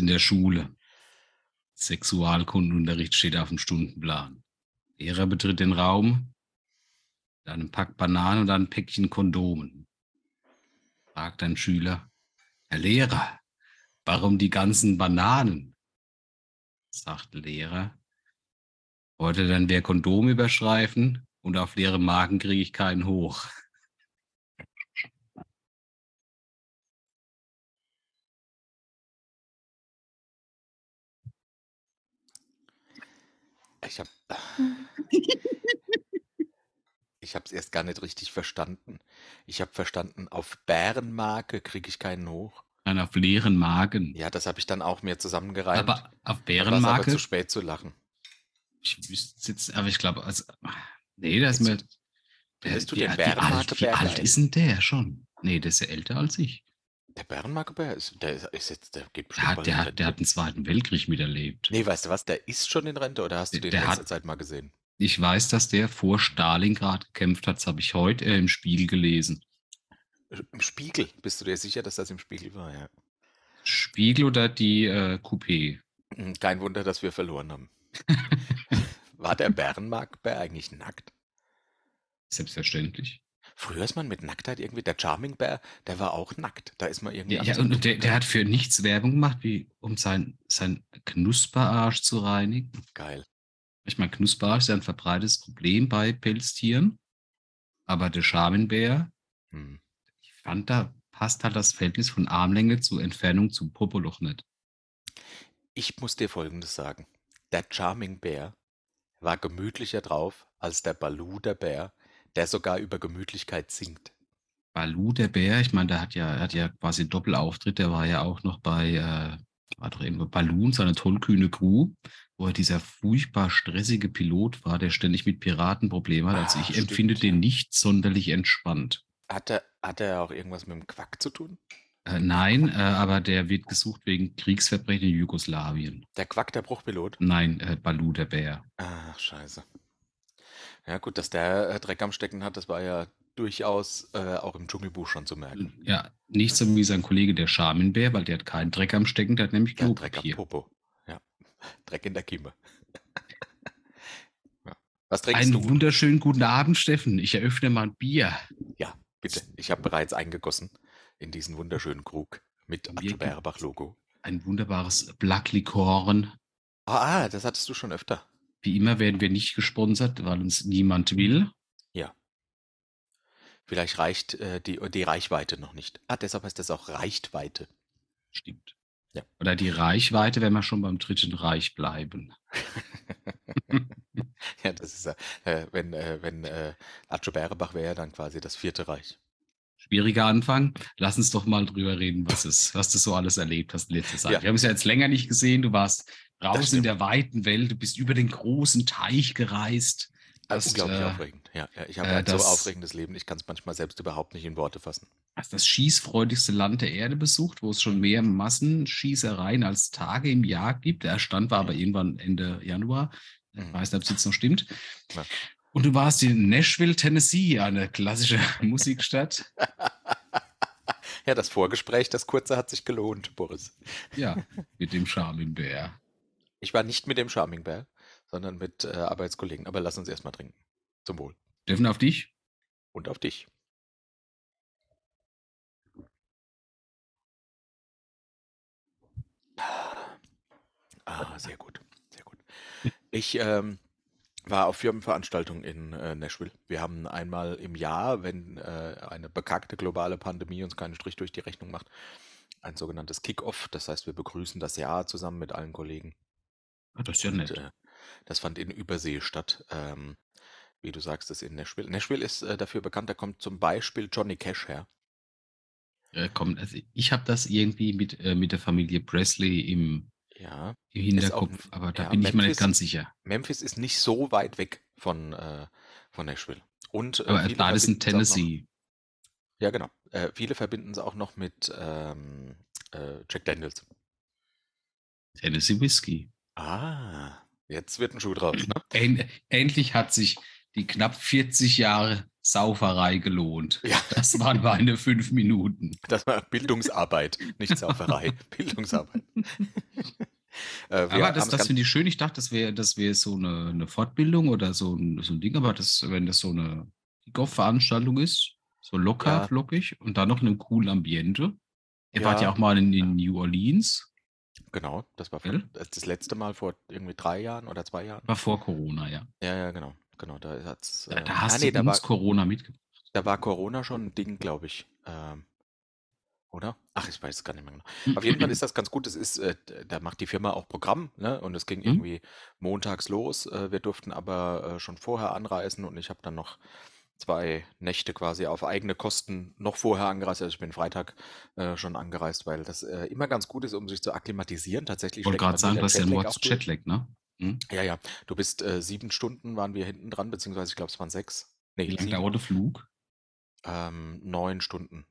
In der Schule. Sexualkundenunterricht steht auf dem Stundenplan. Lehrer betritt den Raum, dann ein Pack Bananen und dann ein Päckchen Kondomen. Fragt ein Schüler, Herr Lehrer, warum die ganzen Bananen? Sagt Lehrer, heute dann wer Kondom überschreifen und auf leere Magen kriege ich keinen hoch. Ich habe ich habe es erst gar nicht richtig verstanden. Ich habe verstanden, auf Bärenmarke kriege ich keinen hoch. Dann auf leeren Magen. Ja, das habe ich dann auch mir zusammengereimt. Aber auf war's aber Bärenmarke, zu spät zu lachen. ich wüsste jetzt, aber ich glaube, also, nee, das ist mir. Findest du wie, den wie Bärenmarke alt, wie alt ist denn der schon? Nee, der ist ja älter als ich. Der Bärenmarkebär ist, der ist, ist jetzt, der geht Der bestimmt hat, bald der, hat, der hat den Zweiten Weltkrieg miterlebt. Nee, weißt du was, der ist schon in Rente oder hast du Der- den in der letzter hat- Zeit mal gesehen? Ich weiß, dass der vor Stalingrad gekämpft hat. Das habe ich heute äh, im Spiegel gelesen. Im Spiegel. Bist du dir sicher, dass das im Spiegel war? Ja. Spiegel oder die äh, Coupé? Hm, Kein Wunder, dass wir verloren haben. War der Bärenmarkbär eigentlich nackt? Selbstverständlich. Früher ist man mit Nacktheit irgendwie, der Charming Bär, der war auch nackt. Da ist man irgendwie. Ja, und der, der hat für nichts Werbung gemacht, wie um sein, sein Knusperarsch zu reinigen. Geil. Ich meine, Knusperarsch ist ja ein verbreitetes Problem bei Pelztieren. Aber der Schamensbär, Hm. ich fand, da passt halt das Verhältnis von Armlänge zur Entfernung zum Popoloch nicht. Ich muss dir Folgendes sagen. Der Charming Bär war gemütlicher drauf als der Balu der Bär, der sogar über Gemütlichkeit singt. Balu, der Bär, ich meine, der hat ja, hat ja quasi einen Doppelauftritt, der war ja auch noch bei, äh, war doch irgendwo Balloon, seine tollkühne Crew, wo er dieser furchtbar stressige Pilot war, der ständig mit Piraten Probleme hat. Also Ah, ich stimmt, empfinde ja. den nicht sonderlich entspannt. Hat er, hat er auch irgendwas mit dem Quack zu tun? Äh, nein, äh, aber der wird gesucht wegen Kriegsverbrechen in Jugoslawien. Der Quack, der Bruchpilot? Nein, äh, Balu, der Bär. Ach, scheiße. Ja, gut, dass der äh, Dreck am Stecken hat, das war ja durchaus äh, auch im Dschungelbuch schon zu merken. Ja, nicht so wie sein Kollege der Schamensbär, weil der hat keinen Dreck am Stecken, der hat nämlich Der Dreck am Klopapier. Popo. Ja. Dreck in der Kimme. ja. Was trinkst Einen du? wunderschönen guten Abend, Steffen. Ich eröffne mal ein Bier. Ja, bitte. Ich habe bereits eingegossen in diesen wunderschönen Krug mit Bärbach-Logo. Ein wunderbares Black Licorn. Ah, das hattest du schon öfter. Wie immer werden wir nicht gesponsert, weil uns niemand will. Vielleicht reicht äh, die, die Reichweite noch nicht. Ah, deshalb heißt das auch Reichtweite. Stimmt. Ja. Oder die Reichweite, wenn wir schon beim Dritten Reich bleiben. Ja, das ist ja, äh, wenn, äh, wenn äh, Atze Bärbach wäre, dann quasi das Vierte Reich. Schwieriger Anfang. Lass uns doch mal drüber reden, was, es, was du so alles erlebt hast in letzter Zeit. Ja. Wir haben es ja jetzt länger nicht gesehen. Du warst raus in der weiten Welt. Du bist über den großen Teich gereist. Das ist unglaublich äh, aufregend. Ja, ja, ich habe äh, ein so das- aufregendes Leben, ich kann es manchmal selbst überhaupt nicht in Worte fassen. hast das schießfreudigste Land der Erde besucht, wo es schon mehr Massenschießereien als Tage im Jahr gibt. Der Stand war aber irgendwann Ende Januar. Ich Mhm. weiß nicht, ob es jetzt noch stimmt. Ja. Und du warst in Nashville, Tennessee, eine klassische Musikstadt. Ja, das Vorgespräch, das kurze, hat sich gelohnt, Boris. Ja, mit dem Charmin-Bär. Ich war nicht mit dem Charming Bär, sondern mit äh, Arbeitskollegen. Aber lass uns erstmal trinken. Zum Wohl. Steffen, auf dich? Und auf dich. Ah, sehr gut. Sehr gut. Ich ähm, war auf Firmenveranstaltungen in äh, Nashville. Wir haben einmal im Jahr, wenn äh, eine bekackte globale Pandemie uns keinen Strich durch die Rechnung macht, ein sogenanntes Kick-Off. Das heißt, wir begrüßen das Jahr zusammen mit allen Kollegen. Ah, das ist ja Und, nett. äh, das fand in Übersee statt. Ähm, wie du sagst, das in Nashville. Nashville ist äh, dafür bekannt, da kommt zum Beispiel Johnny Cash her. Äh, komm, also ich habe das irgendwie mit, äh, mit der Familie Presley im, Ja. im Ist auch- Hinterkopf, aber da ja, bin ich mir Memphis- nicht ganz sicher. Memphis ist nicht so weit weg von, äh, von Nashville. Und, äh, Aber da ist in auch noch- Tennessee. Ja, genau. Äh, viele verbinden es auch noch mit ähm, äh, Jack Daniels. Tennessee Whiskey. Ah, jetzt wird ein Schuh draus. Ne? Ähn, endlich hat sich die knapp 40 Jahre Sauferei gelohnt. Ja. Das waren meine fünf Minuten. Das war Bildungsarbeit, nicht Sauferei. Bildungsarbeit. Äh, Aber das, das finde ich schön. Ich dachte, das wäre das wär so eine, eine Fortbildung oder so ein, so ein Ding, aber das, wenn das so eine Kickoff-Veranstaltung ist, so locker, Ja. flockig und dann noch in einem coolen Ambiente. Ihr wart Ja. ja auch mal in, in New Orleans, Genau, das war vor, Gell? das das letzte Mal vor irgendwie drei Jahren oder zwei Jahren. war vor Corona, ja. Ja, ja, genau. Genau, da hat's. Da, da hast ah, nee, du da war, Corona mitgebracht. da war Corona schon ein Ding, glaube ich. Ähm, oder? Ach, ich weiß es gar nicht mehr genau. Auf jeden Fall ist das ganz gut. Es ist, äh, da macht die Firma auch Programm, ne? Und es ging irgendwie montags los. Äh, wir durften aber äh, schon vorher anreisen und ich habe dann noch zwei Nächte quasi auf eigene Kosten noch vorher angereist. Also ich bin Freitag äh, schon angereist, weil das äh, immer ganz gut ist, um sich zu akklimatisieren. Tatsächlich Ich wollte gerade sagen, du hast ja ein Wort. Jetlag, ne? Hm? Ja, ja. Du bist äh, sieben Stunden waren wir hinten dran, beziehungsweise ich glaube, es waren sechs. Wie Nee, lange sieben. dauert der Flug? Ähm, neun Stunden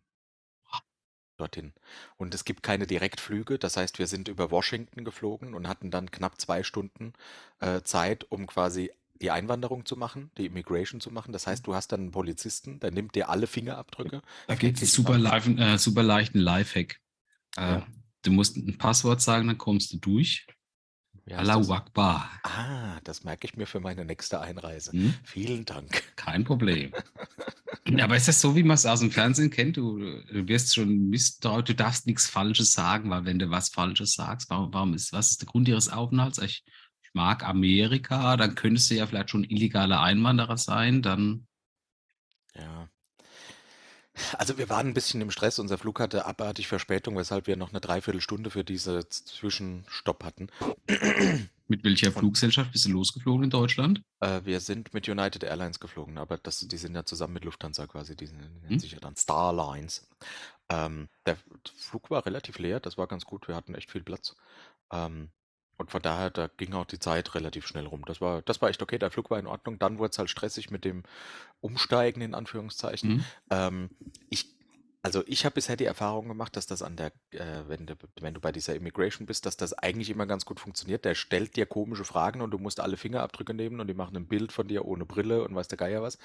dorthin. Und es gibt keine Direktflüge. Das heißt, wir sind über Washington geflogen und hatten dann knapp zwei Stunden äh, Zeit, um quasi die Einwanderung zu machen, die Immigration zu machen. Das heißt, du hast dann einen Polizisten, der nimmt dir alle Fingerabdrücke. Da gibt es super, live, äh, super leichten Lifehack. Äh, Ja. Du musst ein Passwort sagen, dann kommst du durch. Allahu? Akbar. Ah, das merke ich mir für meine nächste Einreise. Hm? Vielen Dank. Kein Problem. Aber ist das so, wie man es aus dem Fernsehen kennt? Du, du wirst schon misstrauisch, du darfst nichts Falsches sagen, weil wenn du was Falsches sagst, warum, warum ist, was ist der Grund ihres Aufenthalts? Ich, ich mag Amerika, dann könntest du ja vielleicht schon illegaler Einwanderer sein, dann Ja. Also wir waren ein bisschen im Stress. Unser Flug hatte abartig Verspätung, weshalb wir noch eine Dreiviertelstunde für diese Zwischenstopp hatten. mit welcher Fluggesellschaft bist du losgeflogen in Deutschland? Äh, wir sind mit United Airlines geflogen, aber das, die sind ja zusammen mit Lufthansa quasi, die nennen Hm. sich ja dann Starlines. Ähm, der Flug war relativ leer, das war ganz gut, wir hatten echt viel Platz. Ähm, und von daher, da ging auch die Zeit relativ schnell rum. Das war, das war echt okay, der Flug war in Ordnung. Dann wurde es halt stressig mit dem Umsteigen, in Anführungszeichen. Hm? Ähm, ich, also ich habe bisher die Erfahrung gemacht, dass das an der, äh, wenn du, wenn du bei dieser Immigration bist, dass das eigentlich immer ganz gut funktioniert. Der stellt dir komische Fragen und du musst alle Fingerabdrücke nehmen und die machen ein Bild von dir ohne Brille und weiß der Geier was.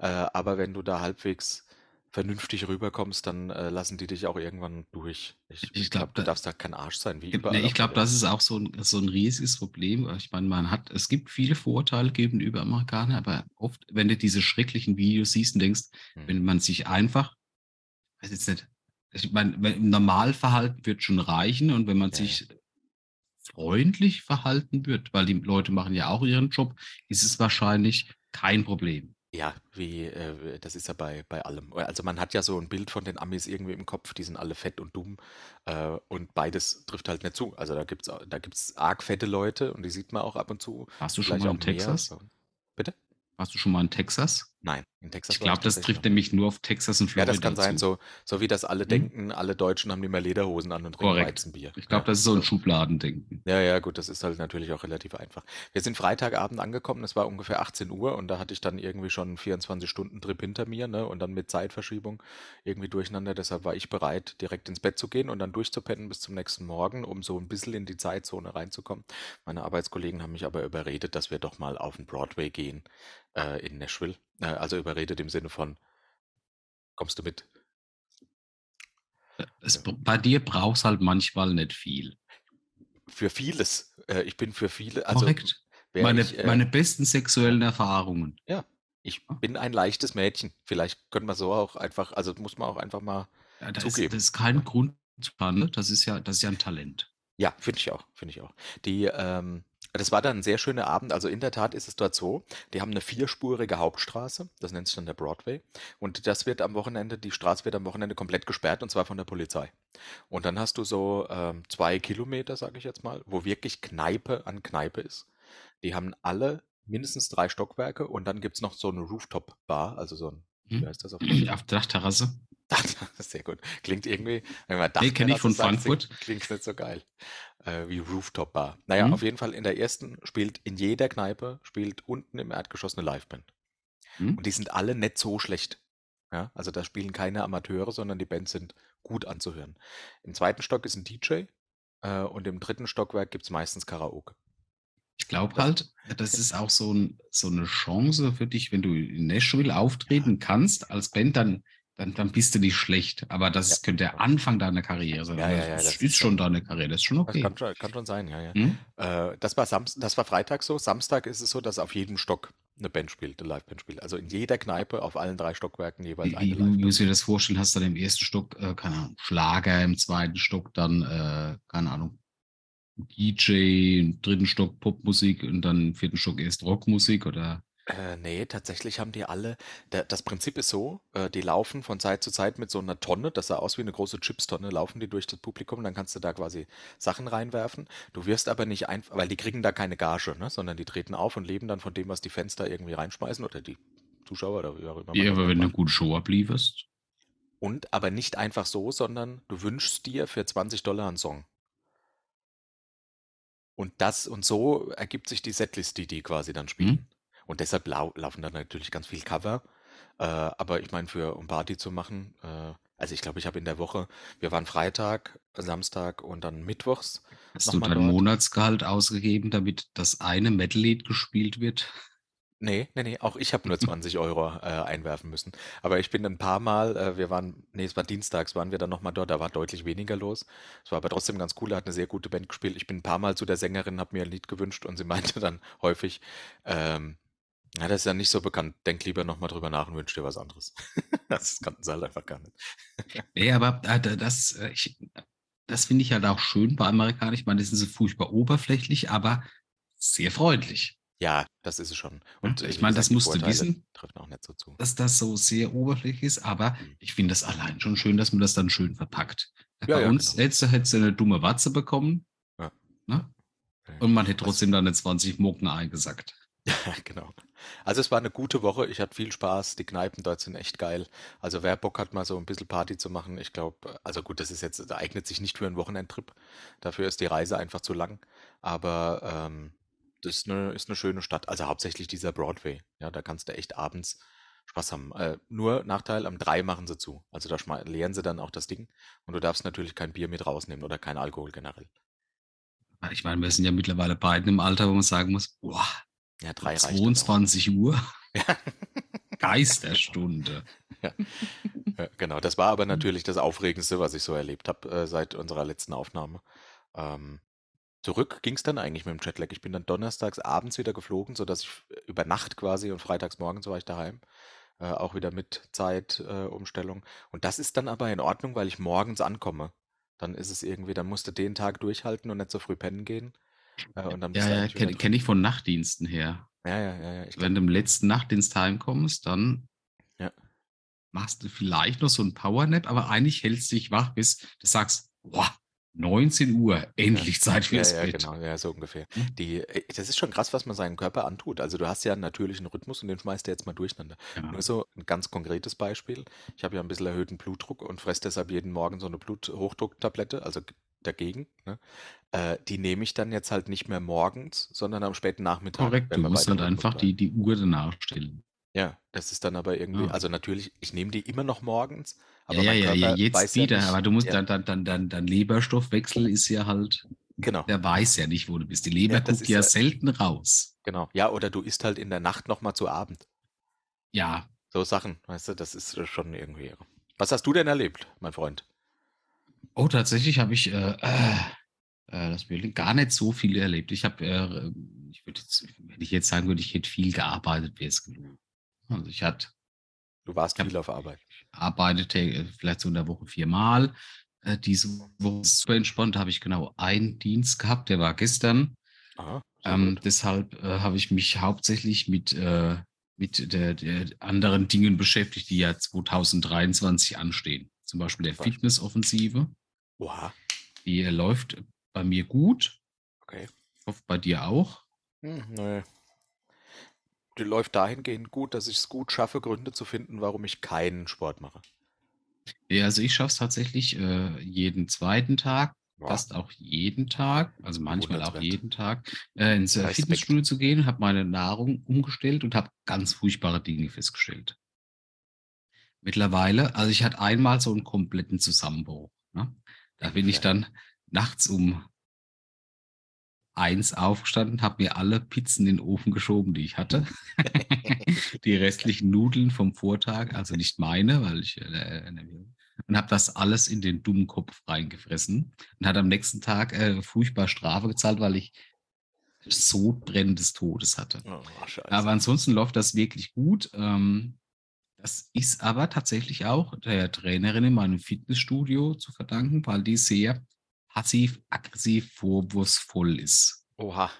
Äh, aber wenn du da halbwegs vernünftig rüberkommst, dann äh, lassen die dich auch irgendwann durch. Ich, Ich ich glaub, glaube, du da- darfst da kein Arsch sein, wie überall. ne, auf ich glaube, das ist auch so ein, so ein riesiges Problem. Ich meine, man hat, es gibt viele Vorurteile gegenüber Amerikanern, aber oft, wenn du diese schrecklichen Videos siehst und denkst, Hm. wenn man sich einfach, weiß jetzt nicht, ich meine, Normalverhalten wird schon reichen und wenn man Ja, sich freundlich verhalten wird, weil die Leute machen ja auch ihren Job, ist es wahrscheinlich kein Problem. Ja, wie, äh, das ist ja bei, bei allem. Also man hat ja so ein Bild von den Amis irgendwie im Kopf, die sind alle fett und dumm. Äh, und beides trifft halt nicht zu. Also da gibt's au- da gibt's arg fette Leute und die sieht man auch ab und zu. Warst du schon mal in mehr. Texas? So. Bitte? Warst du schon mal in Texas? Nein, in Texas Ich glaube, das trifft nämlich nur auf Texas und Ja, Florida das kann sein, zu. so, so wie das alle Hm? denken, alle Deutschen haben immer Lederhosen an und trinken Korrekt. Weizenbier. Ich glaube, Ja, das ist so ein. Schubladendenken. Ja, ja, gut, das ist halt natürlich auch relativ einfach. Wir sind Freitagabend angekommen, es war ungefähr 18 Uhr und da hatte ich dann irgendwie schon einen 24-Stunden-Trip hinter mir, ne? Und dann mit Zeitverschiebung irgendwie durcheinander. Deshalb war ich bereit, direkt ins Bett zu gehen und dann durchzupennen bis zum nächsten Morgen, um so ein bisschen in die Zeitzone reinzukommen. Meine Arbeitskollegen haben mich aber überredet, dass wir doch mal auf den Broadway gehen äh, in Nashville. Äh, also überredet im Sinne von, kommst du mit? Es, bei dir brauchst halt manchmal nicht viel. Für vieles. Äh, ich bin für viele, also Korrekt. Meine, ich, äh, meine besten sexuellen Erfahrungen. Ja, ich bin ein leichtes Mädchen. Vielleicht können wir so auch einfach, also muss man auch einfach mal. Ja, das, ist, Zugeben. das ist kein Grund, ne? das ist ja, das ist ja ein Talent. Ja, finde ich auch, finde ich auch. Die, ähm, das war dann ein sehr schöner Abend. Also in der Tat ist es dort so, die haben eine vierspurige Hauptstraße, das nennt sich dann der Broadway. Und das wird am Wochenende, die Straße wird am Wochenende komplett gesperrt und zwar von der Polizei. Und dann hast du so ähm, zwei Kilometer, sage ich jetzt mal, wo wirklich Kneipe an Kneipe ist. Die haben alle mindestens drei Stockwerke und dann gibt es noch so eine Rooftop-Bar, also so ein, wie Hm? heißt das auf? Auf der Dachterrasse. Sehr gut. Klingt irgendwie, wenn man Nee, kenn ich von Frankfurt. Klingt es nicht so geil. Äh, wie Rooftop Bar. Naja, Hm? auf jeden Fall in der ersten spielt in jeder Kneipe, spielt unten im Erdgeschoss eine Liveband. Hm? Und die sind alle nicht so schlecht. Ja, also da spielen keine Amateure, sondern die Bands sind gut anzuhören. Im zweiten Stock ist ein DJ äh, und im dritten Stockwerk gibt es meistens Karaoke. Ich glaube halt, das ist auch so, ein, so eine Chance für dich, wenn du in Nashville auftreten kannst als Band, dann dann, dann bist du nicht schlecht. Aber das Ja. könnte der Anfang deiner Karriere sein. Ja, ja, ja, das das ist, ist schon deine Karriere, das ist schon Das okay. kann schon, kann schon sein, ja, ja. Hm? Äh, das, war Samst, das war Freitag so. Samstag ist es so, dass auf jedem Stock eine Band spielt, eine Liveband spielt. Also in jeder Kneipe auf allen drei Stockwerken jeweils eine Liveband. musst du dir das vorstellen? Hast du dann im ersten Stock, äh, keine Ahnung, Schlager, im zweiten Stock dann, äh, keine Ahnung, DJ, im dritten Stock Popmusik und dann im vierten Stock erst Rockmusik oder? Äh, nee, tatsächlich haben die alle, der, das Prinzip ist so, äh, die laufen von Zeit zu Zeit mit so einer Tonne, das sah aus wie eine große Chipstonne, laufen die durch das Publikum, dann kannst du da quasi Sachen reinwerfen. Du wirst aber nicht einfach, weil die kriegen da keine Gage, ne, sondern die treten auf und leben dann von dem, was die Fans da irgendwie reinschmeißen oder die Zuschauer oder wie auch immer. man Ja, das aber dann wenn du eine macht. gute Show ablieferst. Und aber nicht einfach so, sondern du wünschst dir für 20 Dollar einen Song. Und das und so ergibt sich die Setlist, die die quasi dann spielen. Und deshalb lau laufen dann natürlich ganz viel Cover. Äh, aber ich meine, für um Party zu machen, äh, also ich glaube, ich habe in der Woche, wir waren Freitag, Samstag und dann Mittwochs. Hast du dein dort. Monatsgehalt ausgegeben, damit das eine Metal-Lied gespielt wird? Nee, nee, nee, auch ich habe nur 20 Euro äh, einwerfen müssen. Aber ich bin ein paar Mal, äh, wir waren, nee, es war dienstags, waren wir dann nochmal dort, da war deutlich weniger los. Es war aber trotzdem ganz cool, er hat eine sehr gute Band gespielt. Ich bin ein paar Mal zu der Sängerin, habe mir ein Lied gewünscht und sie meinte dann häufig, ähm, ja, das ist ja nicht so bekannt, denk lieber nochmal drüber nach und wünsch dir was anderes. das kannten sie halt einfach gar nicht. Nee, aber äh, da- das, äh, ich, das finde ich halt auch schön bei Amerikanern. Ich meine, das sind so furchtbar oberflächlich, aber sehr freundlich. Ja, das ist es schon. Und äh, ich meine, das die musst du wissen. treffen auch nicht so zu. dass das so sehr oberflächlich ist, aber Mhm. ich finde das allein schon schön, dass man das dann schön verpackt. Ja, Bei ja, uns genau. hättest, du, hättest du eine dumme Watze bekommen Ja. ne? Und man hätte trotzdem dann eine 20 Mucken eingesackt. Ja, genau. Also es war eine gute Woche. Ich hatte viel Spaß. Die Kneipen dort sind echt geil. Also wer Bock hat, mal so ein bisschen Party zu machen, ich glaube, also gut, das ist jetzt, das eignet sich nicht für einen Wochenendtrip. Dafür ist die Reise einfach zu lang. Aber ähm, das ist eine, ist eine schöne Stadt. Also hauptsächlich dieser Broadway. Ja, da kannst du echt abends Spaß haben. Äh, nur Nachteil, am 3 machen sie zu. Also da leeren sie dann auch das Ding. Und du darfst natürlich kein Bier mit rausnehmen oder kein Alkohol generell. Ich meine, wir sind ja mittlerweile beide im Alter, wo man sagen muss, boah, Ja, 3 reicht dann auch. 22 Uhr, Ja. Geisterstunde. Ja, genau, das war aber natürlich das Aufregendste, was ich so erlebt habe äh, seit unserer letzten Aufnahme. Ähm, zurück ging es dann eigentlich mit dem Jetlag. Ich bin dann donnerstags abends wieder geflogen, sodass ich äh, über Nacht quasi und freitags morgens war ich daheim. Äh, auch wieder mit Zeitumstellung. Äh, und das ist dann aber in Ordnung, weil ich morgens ankomme. Dann ist es irgendwie, dann musst du den Tag durchhalten und nicht so früh pennen gehen. Äh, und dann Ja, ja, kenne kenn ich von Nachtdiensten her. Ja, ja, ja, ja. Wenn du im letzten Nachtdienst heimkommst, dann Ja. machst du vielleicht noch so ein Powernap, aber eigentlich hältst du dich wach, bis du sagst, boah, 19 Uhr, endlich Zeit Ja, fürs ja, Bett. genau, ja, so ungefähr. Hm? Die, äh, das ist schon krass, was man seinem Körper antut. Also du hast ja einen natürlichen Rhythmus und den schmeißt du jetzt mal durcheinander. Ja. Nur so ein ganz konkretes Beispiel. Ich habe ja ein bisschen erhöhten Blutdruck und fresse deshalb jeden Morgen so eine Bluthochdrucktablette, also dagegen. Ne? Äh, die nehme ich dann jetzt halt nicht mehr morgens, sondern am späten Nachmittag. Korrekt, du musst halt einfach bleiben. die, die Uhr danach stellen. Ja, das ist dann aber irgendwie, Ja. also natürlich, ich nehme die immer noch morgens, aber ja, ja, ja, ja, jetzt ja wieder, nicht, aber du musst ja, dann, dann, dann, dann, dein Leberstoffwechsel ist ja halt, genau. der weiß ja nicht, wo du bist. Die Leber Ja, das guckt ja ja- selten raus. Genau. Ja, oder du isst halt in der Nacht nochmal zu Abend. Ja, So Sachen, weißt du, das ist schon irgendwie. Was hast du denn erlebt, mein Freund? Oh, tatsächlich habe ich, äh, äh, äh, das gar nicht so viel erlebt. Ich habe, äh, ich würde jetzt, wenn ich jetzt sagen würde, ich hätte viel gearbeitet, wäre es gelogen. Also ich hatte Du warst viel auf Arbeit. arbeitete äh, vielleicht so in der Woche viermal. Äh, diese Woche ist super entspannt, da habe ich genau einen Dienst gehabt, der war gestern. Aha, Ähm, deshalb äh, habe ich mich hauptsächlich mit, mit der, der anderen Dingen beschäftigt, die ja 2023 anstehen. Zum Beispiel der. Fitnessoffensive. Oha, Die äh, läuft bei mir gut. okay. Ich hoffe, bei dir auch. Hm, nee. Die läuft dahingehend gut, dass ich es gut schaffe, Gründe zu finden, warum ich keinen Sport mache. Ja, also ich schaffe es tatsächlich äh, jeden zweiten Tag, Boah, fast auch jeden Tag, also manchmal auch jeden Tag, äh, ins äh, Respekt. Fitnessstudio zu gehen, habe meine Nahrung umgestellt und habe ganz furchtbare Dinge festgestellt. Mittlerweile, also ich hatte einmal so einen kompletten Zusammenbruch. Ne? Da bin ich dann nachts um eins aufgestanden, habe mir alle Pizzen in den Ofen geschoben, die ich hatte. die restlichen Nudeln vom Vortag, also nicht meine, weil ich äh, und habe das alles in den dummen Kopf reingefressen und hat am nächsten Tag äh, furchtbar Strafe gezahlt, weil ich Sodbrennen des Todes hatte. Oh, aber ansonsten läuft das wirklich gut. Ähm, das ist aber tatsächlich auch der Trainerin in meinem Fitnessstudio zu verdanken, weil die sehr passiv-aggressiv vorwurfsvoll ist. Oha.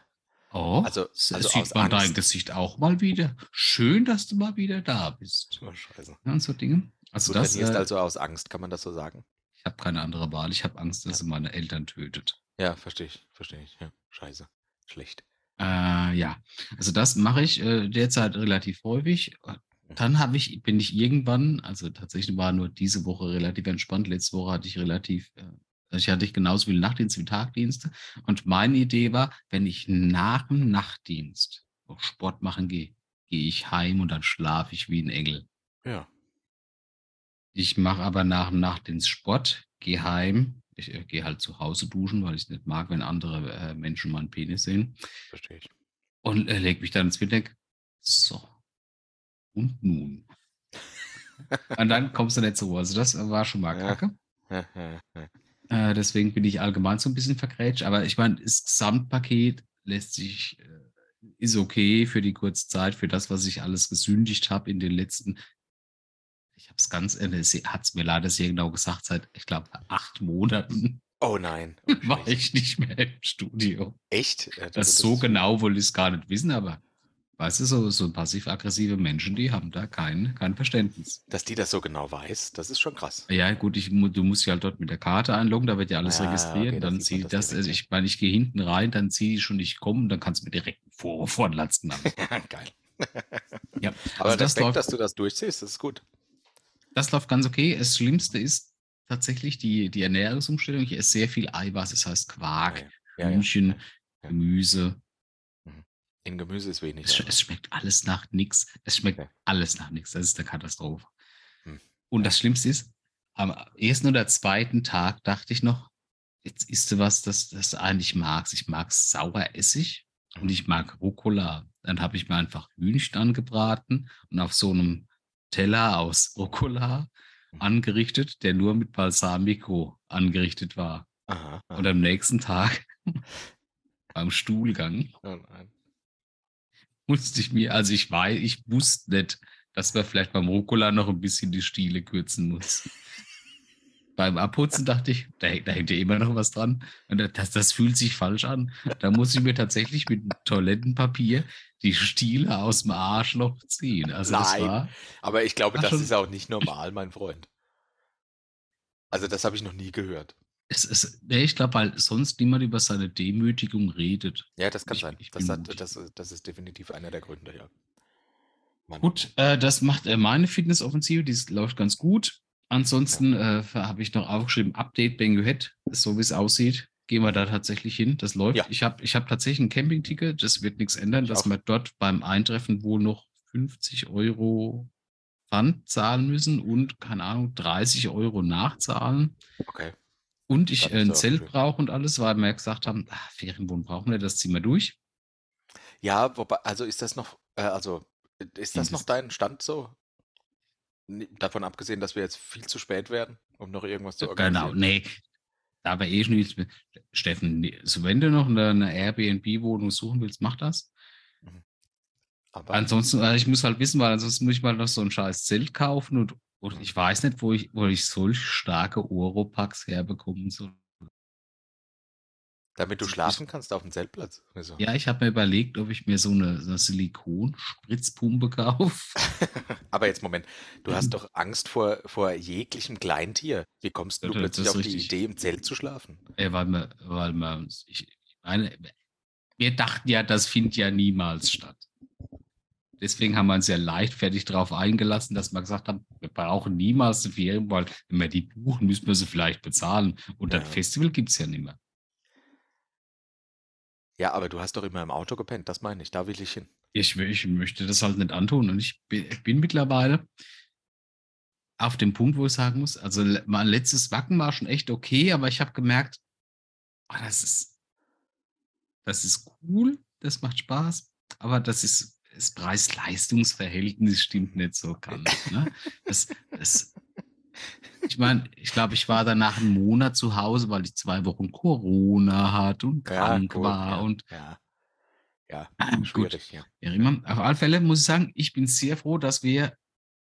Oh, also, also das sieht man Angst. dein Gesicht auch mal wieder. Schön, dass du mal wieder da bist. Oh, scheiße. Ja, und so Dinge. Also du das, trainierst äh, also aus Angst, kann man das so sagen? Ich habe keine andere Wahl. Ich habe Angst, dass ja. sie meine Eltern tötet. Ja, verstehe ich, verstehe ich. Ja, scheiße. Schlecht. Äh, ja, also das mache ich äh, derzeit relativ häufig. Dann habe ich, bin ich irgendwann, also tatsächlich war nur diese Woche relativ entspannt. Letzte Woche hatte ich relativ, äh, also ich hatte genauso viel Nachtdienst wie Tagdienste. Und meine Idee war, wenn ich nach dem Nachtdienst Sport machen gehe, gehe ich heim und dann schlafe ich wie ein Engel. Ja. Ich mache aber nach dem Nachtdienst Sport, gehe heim. Ich äh, gehe halt zu Hause duschen, weil ich es nicht mag, wenn andere äh, Menschen meinen Penis sehen. Verstehe ich. Und äh, lege mich dann ins Bett so, und nun? und dann kommst du nicht so. Also das war schon mal kacke. äh, deswegen bin ich allgemein so ein bisschen vergrätscht. Aber ich meine, das Gesamtpaket lässt sich, äh, ist okay für die kurze Zeit, für das, was ich alles gesündigt habe in den letzten, ich habe es ganz, äh, hat es mir leider sehr genau gesagt, seit, ich glaube, acht Monaten. Oh nein. Oh, war ich nicht mehr im Studio. Echt? Ja, das, das so genau wollte ich es gar nicht wissen, aber Weißt du, so, so passiv-aggressive Menschen, die haben da kein, kein Verständnis. Dass die das so genau weiß, das ist schon krass. Ja, gut, ich, du musst ja halt dort mit der Karte einloggen, da wird ja alles ja, registriert. Okay, dann zieht das, das also ich meine, ich gehe hinten rein, dann ziehe ich schon, ich komme dann kannst du mir direkt einen Vorwurf vorlatzen. Geil. ja, Aber also das Respekt, läuft, dass du das durchziehst, das ist gut. Das läuft ganz okay. Das Schlimmste ist tatsächlich die, die Ernährungsumstellung. Ich esse sehr viel Eiweiß, das heißt Quark, ja, Hühnchen, Gemüse in Gemüse ist wenig. Es, es schmeckt alles nach nichts. Es schmeckt okay. alles nach nichts. Das ist eine Katastrophe. Hm. Und das Schlimmste ist, am ersten oder zweiten Tag dachte ich noch, jetzt isst du was, das, das du eigentlich magst. Ich mag Saueressig und mhm. ich mag Rucola. Dann habe ich mir einfach Hühnchen angebraten und auf so einem Teller aus Rucola mhm. angerichtet, der nur mit Balsamico angerichtet war. Aha, aha. Und am nächsten Tag beim Stuhlgang oh nein musste ich mir, also ich weiß, ich wusste nicht, dass man vielleicht beim Rucola noch ein bisschen die Stiele kürzen muss. beim Abputzen dachte ich, da, da hängt ja immer noch was dran. Und das, das fühlt sich falsch an. Da muss ich mir tatsächlich mit Toilettenpapier die Stiele aus dem Arschloch ziehen. Also Nein, war, aber ich glaube, das ist auch nicht normal, mein Freund. Also das habe ich noch nie gehört. Es ist, nee, ich glaube, weil sonst niemand über seine Demütigung redet. Ja, das kann ich, sein. Ich das, hat, das, das, ist definitiv einer der Gründe, ja. Mann. Gut, äh, das macht äh, meine Fitnessoffensive, die läuft ganz gut. Ansonsten ja. äh, habe ich noch aufgeschrieben, Update Bangor Head, so wie es aussieht. Gehen wir da tatsächlich hin. Das läuft. Ja. Ich habe ich hab tatsächlich ein Campingticket, das wird nichts ändern, ich dass auch. wir dort beim Eintreffen wohl noch 50 Euro Pfand zahlen müssen und, keine Ahnung, 30 Euro nachzahlen. Okay. Und ich äh, ein Zelt brauche und alles, weil wir ja gesagt haben, ach, Ferienwohnen brauchen wir, das ziehen wir durch. Ja, wobei, also ist das noch, äh, also ist das noch dein Stand so? Davon abgesehen, dass wir jetzt viel zu spät werden, um noch irgendwas zu genau, organisieren. Genau, nee. Da war eh schon nichts. Steffen, so wenn du noch eine, eine Airbnb-Wohnung suchen willst, mach das. Mhm. Aber ansonsten, also ich muss halt wissen, weil ansonsten muss ich mal noch so ein scheiß Zelt kaufen und und ich weiß nicht, wo ich, wo ich solch starke Oropax herbekommen soll. Damit du schlafen kannst auf dem Zeltplatz. Also. Ja, ich habe mir überlegt, ob ich mir so eine, so eine Silikon-Spritzpumpe kaufe. Aber jetzt Moment, du hast doch Angst vor, vor jeglichem Kleintier. Wie kommst du ja, plötzlich auf richtig. die Idee, im Zelt zu schlafen? Ja, weil man, weil man, ich, ich meine, wir dachten ja, das findet ja niemals statt. Deswegen haben wir uns ja leichtfertig darauf eingelassen, dass wir gesagt haben, wir brauchen niemals eine Ferien, weil wenn wir die buchen, müssen wir sie vielleicht bezahlen. Und ja. das Festival gibt es ja nicht mehr. Ja, aber du hast doch immer im Auto gepennt, das meine ich, da will ich hin. Ich, ich möchte das halt nicht antun. Und ich bin, bin mittlerweile auf dem Punkt, wo ich sagen muss, also mein letztes Wacken war schon echt okay, aber ich habe gemerkt, oh, das ist das ist cool, das macht Spaß, aber das ist das Preis-Leistungs-Verhältnis stimmt nicht so ganz. Ne? Das, das, ich meine, ich glaube, ich war danach einen Monat zu Hause, weil ich zwei Wochen Corona hatte und krank gut, war. ja, Und ja, ja, Ah, gut. schwierig, ja. ja, auf alle Fälle muss ich sagen, ich bin sehr froh, dass wir,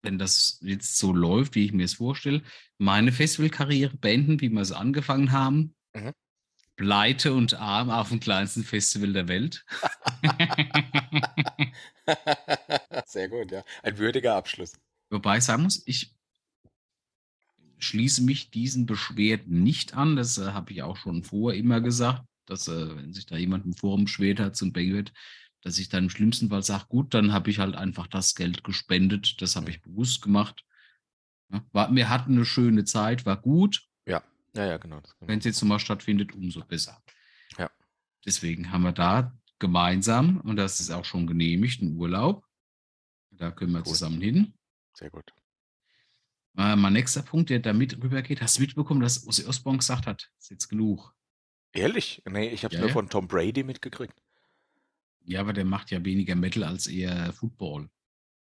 wenn das jetzt so läuft, wie ich mir es vorstelle, meine Festivalkarriere beenden, wie wir es angefangen haben. Mhm. Pleite und arm auf dem kleinsten Festival der Welt. Sehr gut, ja. Ein würdiger Abschluss. Wobei ich sagen muss, ich schließe mich diesen Beschwerden nicht an. Das äh, habe ich auch schon vorher immer gesagt, dass, äh, wenn sich da jemand im Forum beschwert hat zum Banquet, dass ich dann im schlimmsten Fall sage, gut, dann habe ich halt einfach das Geld gespendet. Das habe ich bewusst gemacht. Ja, war, wir hatten eine schöne Zeit, war gut. Ja, ja, genau. Das genau. Wenn es jetzt nochmal stattfindet, umso besser. Ja. Deswegen haben wir da gemeinsam, und das ist auch schon genehmigt, einen Urlaub. Da können wir Cool. zusammen hin. Sehr gut. Äh, mein nächster Punkt, der da mit rübergeht, hast du mitbekommen, dass Ozzy Osbourne gesagt hat, ist jetzt genug. Ehrlich? Nee, ich habe es Ja, nur ja. von Tom Brady mitgekriegt. Ja, aber der macht ja weniger Metal als eher Football.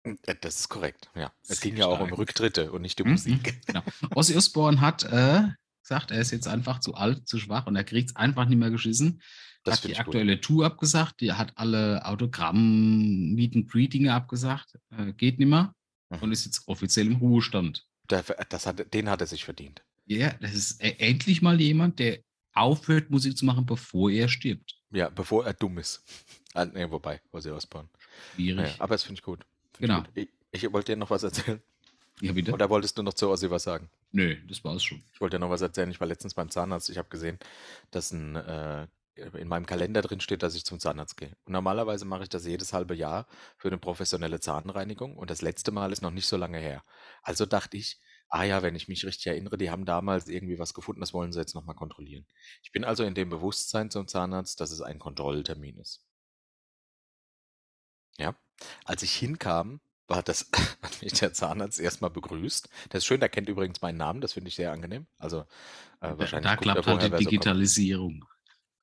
Äh, Das ist korrekt, ja. Es ging ja auch um. Rücktritte und nicht um Mhm, Musik. Genau. Ozzy Osbourne hat äh, gesagt, er ist jetzt einfach zu alt, zu schwach und er kriegt es einfach nicht mehr geschissen. Das hat die ich gut. aktuelle Tour abgesagt, die hat alle Autogramm, Meet and Greet Dinge abgesagt, äh, geht nicht mehr Mhm. und ist jetzt offiziell im Ruhestand. Der- Das hat, den hat er sich verdient. Ja, das ist e- endlich mal jemand, der aufhört, Musik zu machen, bevor er stirbt. Ja, bevor er dumm ist. Ah, nee, wobei, Ozzy Osbourne. Schwierig. Ja, aber das finde ich gut. Find Genau. Ich, gut. ich, ich wollte dir noch was erzählen. Ja, bitte? Oder wolltest du noch zu Ozzy was sagen? Nö, das war's schon. Ich wollte dir noch was erzählen. Ich war letztens beim Zahnarzt. Ich habe gesehen, dass ein, äh, in meinem Kalender drin steht, dass ich zum Zahnarzt gehe. Und normalerweise mache ich das jedes halbe Jahr für eine professionelle Zahnreinigung. Und das letzte Mal ist noch nicht so lange her. Also dachte ich, ah ja, wenn ich mich richtig erinnere, die haben damals irgendwie was gefunden, das wollen sie jetzt nochmal kontrollieren. Ich bin also in dem Bewusstsein zum Zahnarzt, dass es ein Kontrolltermin ist. Ja, als ich hinkam, war das, hat mich der Zahnarzt erstmal begrüßt. Das ist schön, der kennt übrigens meinen Namen, das finde ich sehr angenehm. Also äh, wahrscheinlich da klappt halt die so. Digitalisierung.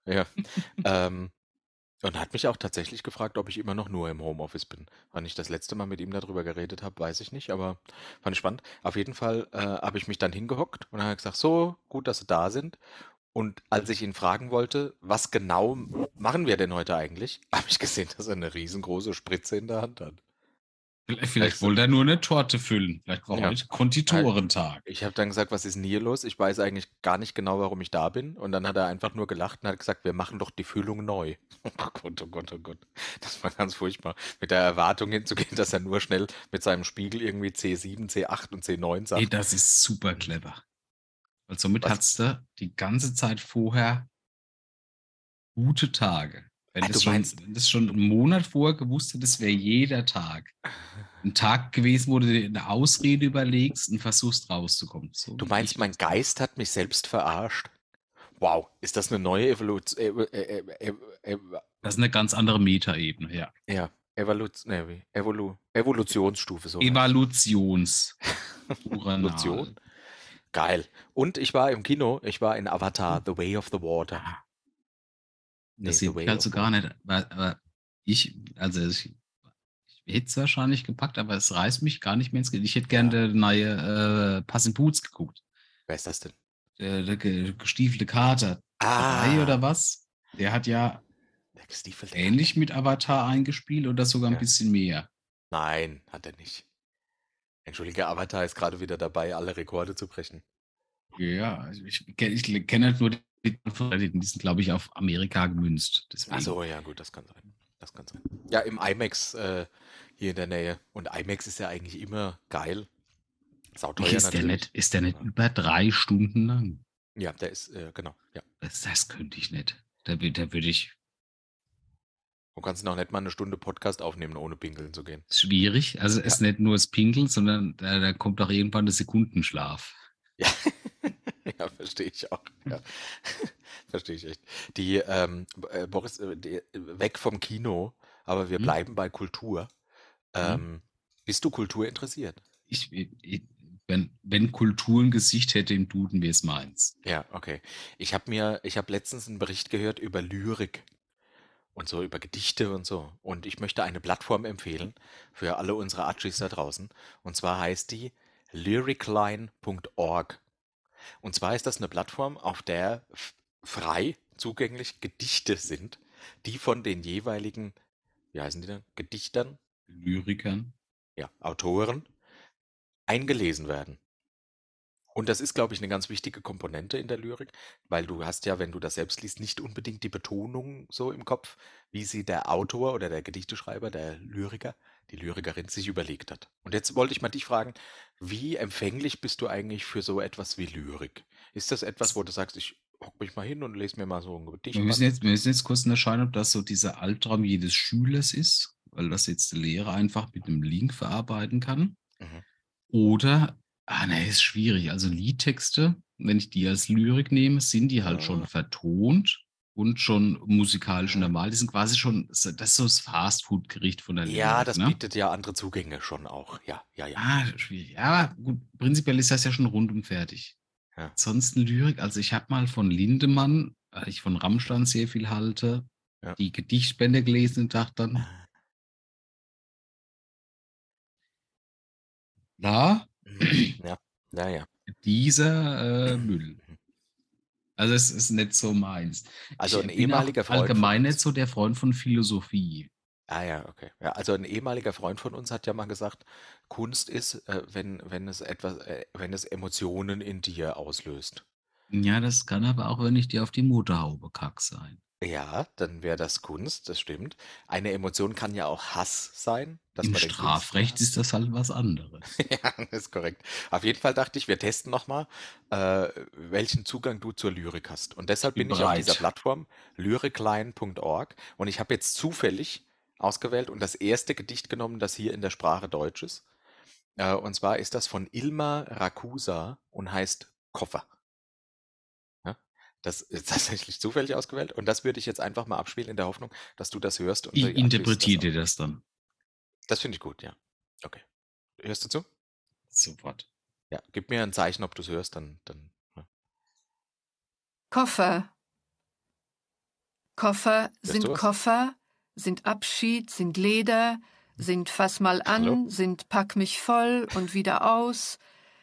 Ja. ähm, und hat mich auch tatsächlich gefragt, ob ich immer noch nur im Homeoffice bin. Wann ich das letzte Mal mit ihm darüber geredet habe, weiß ich nicht, aber fand ich spannend. Auf jeden Fall äh, habe ich mich dann hingehockt und habe gesagt, so, gut, dass Sie da sind. Und als ich ihn fragen wollte, was genau machen wir denn heute eigentlich, habe ich gesehen, dass er eine riesengroße Spritze in der Hand hat. Vielleicht, vielleicht so- wollte er nur eine Torte füllen. Vielleicht war Ja. heute Konditorentag. Ich habe dann gesagt, was ist denn hier los? Ich weiß eigentlich gar nicht genau, warum ich da bin. Und dann hat er einfach nur gelacht und hat gesagt, wir machen doch die Füllung neu. Oh Gott, oh Gott, oh Gott. Das war ganz furchtbar. Mit der Erwartung hinzugehen, dass er nur schnell mit seinem Spiegel irgendwie C7, C8 und C9 sagt. Ey, das ist super clever. Weil somit Was? hattest du die ganze Zeit vorher gute Tage. Wenn Ah, das du schon, meinst- wenn das schon einen Monat vorher gewusst hättest, wäre jeder Tag ein Tag gewesen, wo du dir eine Ausrede überlegst und versuchst rauszukommen. So Du meinst, mein. Geist hat mich selbst verarscht? Wow, ist das eine neue Evolution? Äh, äh, äh, äh, Das ist eine ganz andere Metaebene, ja. ja, Evolution, nee? Evolu Evolutionsstufe so. Evalutions. Evolution. Geil. Und ich war im Kino, ich war in Avatar, The Way of the Water. Nee, Das sieht Way halt so gar nicht. Aber, aber ich, also ich, ich hätte es wahrscheinlich gepackt, aber es reißt mich gar nicht mehr ins Gesicht. Ich hätte gerne Ja. der neue äh, Pass in Boots geguckt. Wer ist das denn? Der, der ge- gestiefelte Kater. Ah, Drei oder was? Der hat ja der gestiefelte ähnlich mit Avatar eingespielt oder sogar ein Ja. bisschen mehr. Nein, hat er nicht. Entschuldige, Avatar ist gerade wieder dabei, alle Rekorde zu brechen. Ja, also ich, kenn- ich kenne halt nur die, sind, glaube ich, auf Amerika gemünzt. Deswegen. Ach so, ja gut, das kann sein. Das kann sein. Ja, im IMAX äh, hier in der Nähe. Und IMAX ist ja eigentlich immer geil. Sauteuer ist, der natürlich. nicht, ist der nicht Ja. über drei Stunden lang? Ja, der ist, äh, genau, ja. Das, das könnte ich nicht. Da, da würde ich Du kannst noch nicht mal eine Stunde Podcast aufnehmen, ohne pinkeln zu gehen. schwierig. Also es ist nicht nur das Pinkeln, sondern da, da kommt auch irgendwann der Sekundenschlaf. Ja, ja verstehe ich auch. Ja. verstehe ich echt. Die, ähm, äh, Boris, äh, die, weg vom Kino, aber wir Mhm. bleiben bei Kultur. Ähm, Bist du Kultur interessiert? Ich, ich, wenn, wenn Kultur ein Gesicht hätte im Duden, wäre es meins. Ja, okay. Ich habe mir, ich habe letztens einen Bericht gehört über Lyrik. und so über Gedichte und so. Und ich möchte eine Plattform empfehlen für alle unsere Archies da draußen. Und zwar heißt die lyricline.org. Und zwar ist das eine Plattform, auf der frei zugänglich Gedichte sind, die von den jeweiligen, wie heißen die denn, Gedichtern? Lyrikern. Ja, Autoren eingelesen werden. Und das ist, glaube ich, eine ganz wichtige Komponente in der Lyrik, weil du hast ja, wenn du das selbst liest, nicht unbedingt die Betonung so im Kopf, wie sie der Autor oder der Gedichteschreiber, der Lyriker, die Lyrikerin sich überlegt hat. Und jetzt wollte ich mal dich fragen, wie empfänglich bist du eigentlich für so etwas wie Lyrik? Ist das etwas, wo du sagst, ich hock mich mal hin und lese mir mal so ein Gedicht Wir müssen jetzt, wir müssen jetzt kurz unterscheiden, ob das so dieser Albtraum jedes Schülers ist, weil das jetzt der Lehrer einfach mit einem Link verarbeiten kann. Mhm. Oder, ah ne, ist schwierig. Also Liedtexte, wenn ich die als Lyrik nehme, sind die halt schon Ja. vertont und schon musikalisch Ja. normal. Die sind quasi schon, das ist so das Fastfood-Gericht von der Ja, Lyrik, das ne? bietet ja andere Zugänge schon auch. Ja, ja, ja. Ah, schwierig. Ja, gut, prinzipiell ist das ja schon rundum fertig. Ja. Ansonsten Lyrik, also ich habe mal von Lindemann, weil ich von Rammstein sehr viel halte, Ja. die Gedichtbände gelesen und dachte dann, da, Mhm. Ja, ja, ja. dieser äh, Müll. Also es ist nicht so meins. Also ein ehemaliger Freund von allgemein uns. nicht so der Freund von Philosophie. Ah ja, okay. Ja, also ein ehemaliger Freund von uns hat ja mal gesagt, Kunst ist, äh, wenn, wenn es etwas, äh, wenn es Emotionen in dir auslöst. Ja, das kann aber auch, wenn ich dir auf die Motorhaube kack sein. Ja, dann wäre das Kunst, das stimmt. Eine Emotion kann ja auch Hass sein, dass Im man Strafrecht ist das halt was anderes. Ja, das ist korrekt. Auf jeden Fall dachte ich, wir testen nochmal, äh, welchen Zugang du zur Lyrik hast. Und deshalb Bin bin ich auf dieser. Plattform lyricline.org und ich habe jetzt zufällig ausgewählt und das erste Gedicht genommen, das hier in der Sprache Deutsch ist. Äh, und zwar ist das von Ilma Rakusa und heißt Koffer. Das ist tatsächlich zufällig ausgewählt und das würde ich jetzt einfach mal abspielen in der Hoffnung, dass du das hörst. Und Ich interpretiere dir das dann Das finde ich gut, ja. Okay. Hörst du zu? sofort. Ja, gib mir ein Zeichen, ob du es hörst, dann, dann. Ja. Koffer. Koffer Hörst sind? Koffer, sind Abschied, sind Leder, sind Fass mal Hallo? an, sind Pack mich voll und wieder aus,